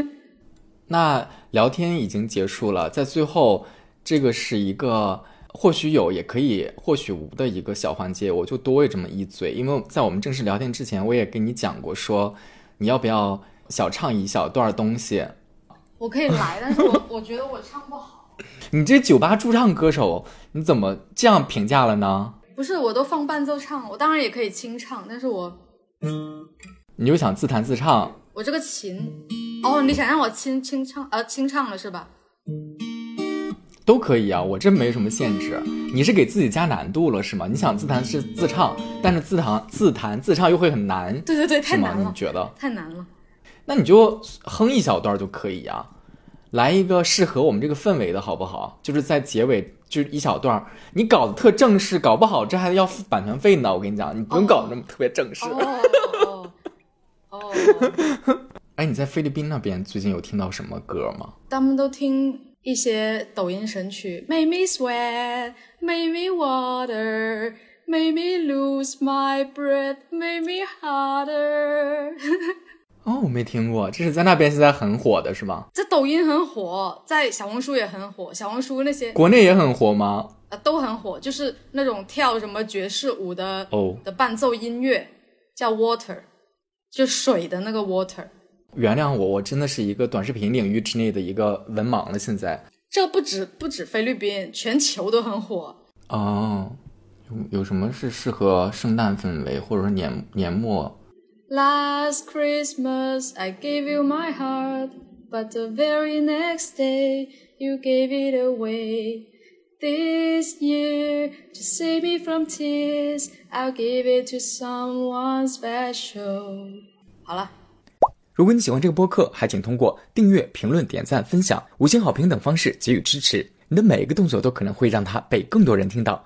那聊天已经结束了，在最后，这个是一个或许有也可以或许无的一个小环节，我就多喂这么一嘴，因为在我们正式聊天之前，我也跟你讲过说。你要不要小唱一小段东西？我可以来，但是我 我觉得我唱不好。你这酒吧驻唱歌手，你怎么这样评价了呢？不是，我都放伴奏唱，我当然也可以清唱，但是我你就想自弹自唱，我这个琴，哦，你想让我清清唱呃清唱了是吧？都可以啊，我这没什么限制。你是给自己加难度了是吗？你想自弹是自唱，但是自弹自弹自唱又会很难，对对对，太？难了你，觉得？太难了。那你就哼一小段就可以啊、来一个适合我们这个氛围的好不好？就是在结尾就是一小段儿，你搞得特正式，搞不好这还要付版权费呢。我跟你讲，你不用搞得那么特别正式。哦，哎，你在菲律宾那边最近有听到什么歌吗？他们都听一些抖音神曲，Make me sweat, make me water, make me lose my breath, make me harder。哦，我没听过，这是在那边现在很火的是吗？这抖音很火，在小红书也很火，小红书那些国内也很火吗？呃都很火，就是那种跳什么爵士舞的哦，的伴奏音乐叫 Water，就水的那个 Water。原谅我，我真的是一个短视频领域之内的一个文盲了。现在这不止不止菲律宾，全球都很火。哦，有有什么是适合圣诞氛围，或者说年年末 Last Christmas I gave you my heart, but the very next day you gave it away. This year, to save me from tears, I'll give it to someone special. 好了，如果你喜欢这个播客，还请通过订阅、评论、点赞、分享、五星好评等方式给予支持。你的每一个动作都可能会让它被更多人听到。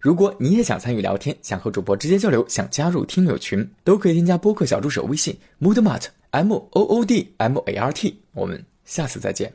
如果你也想参与聊天，想和主播直接交流，想加入听友群，都可以添加播客小助手微信 moodmart m o o d m a r t。我们下次再见。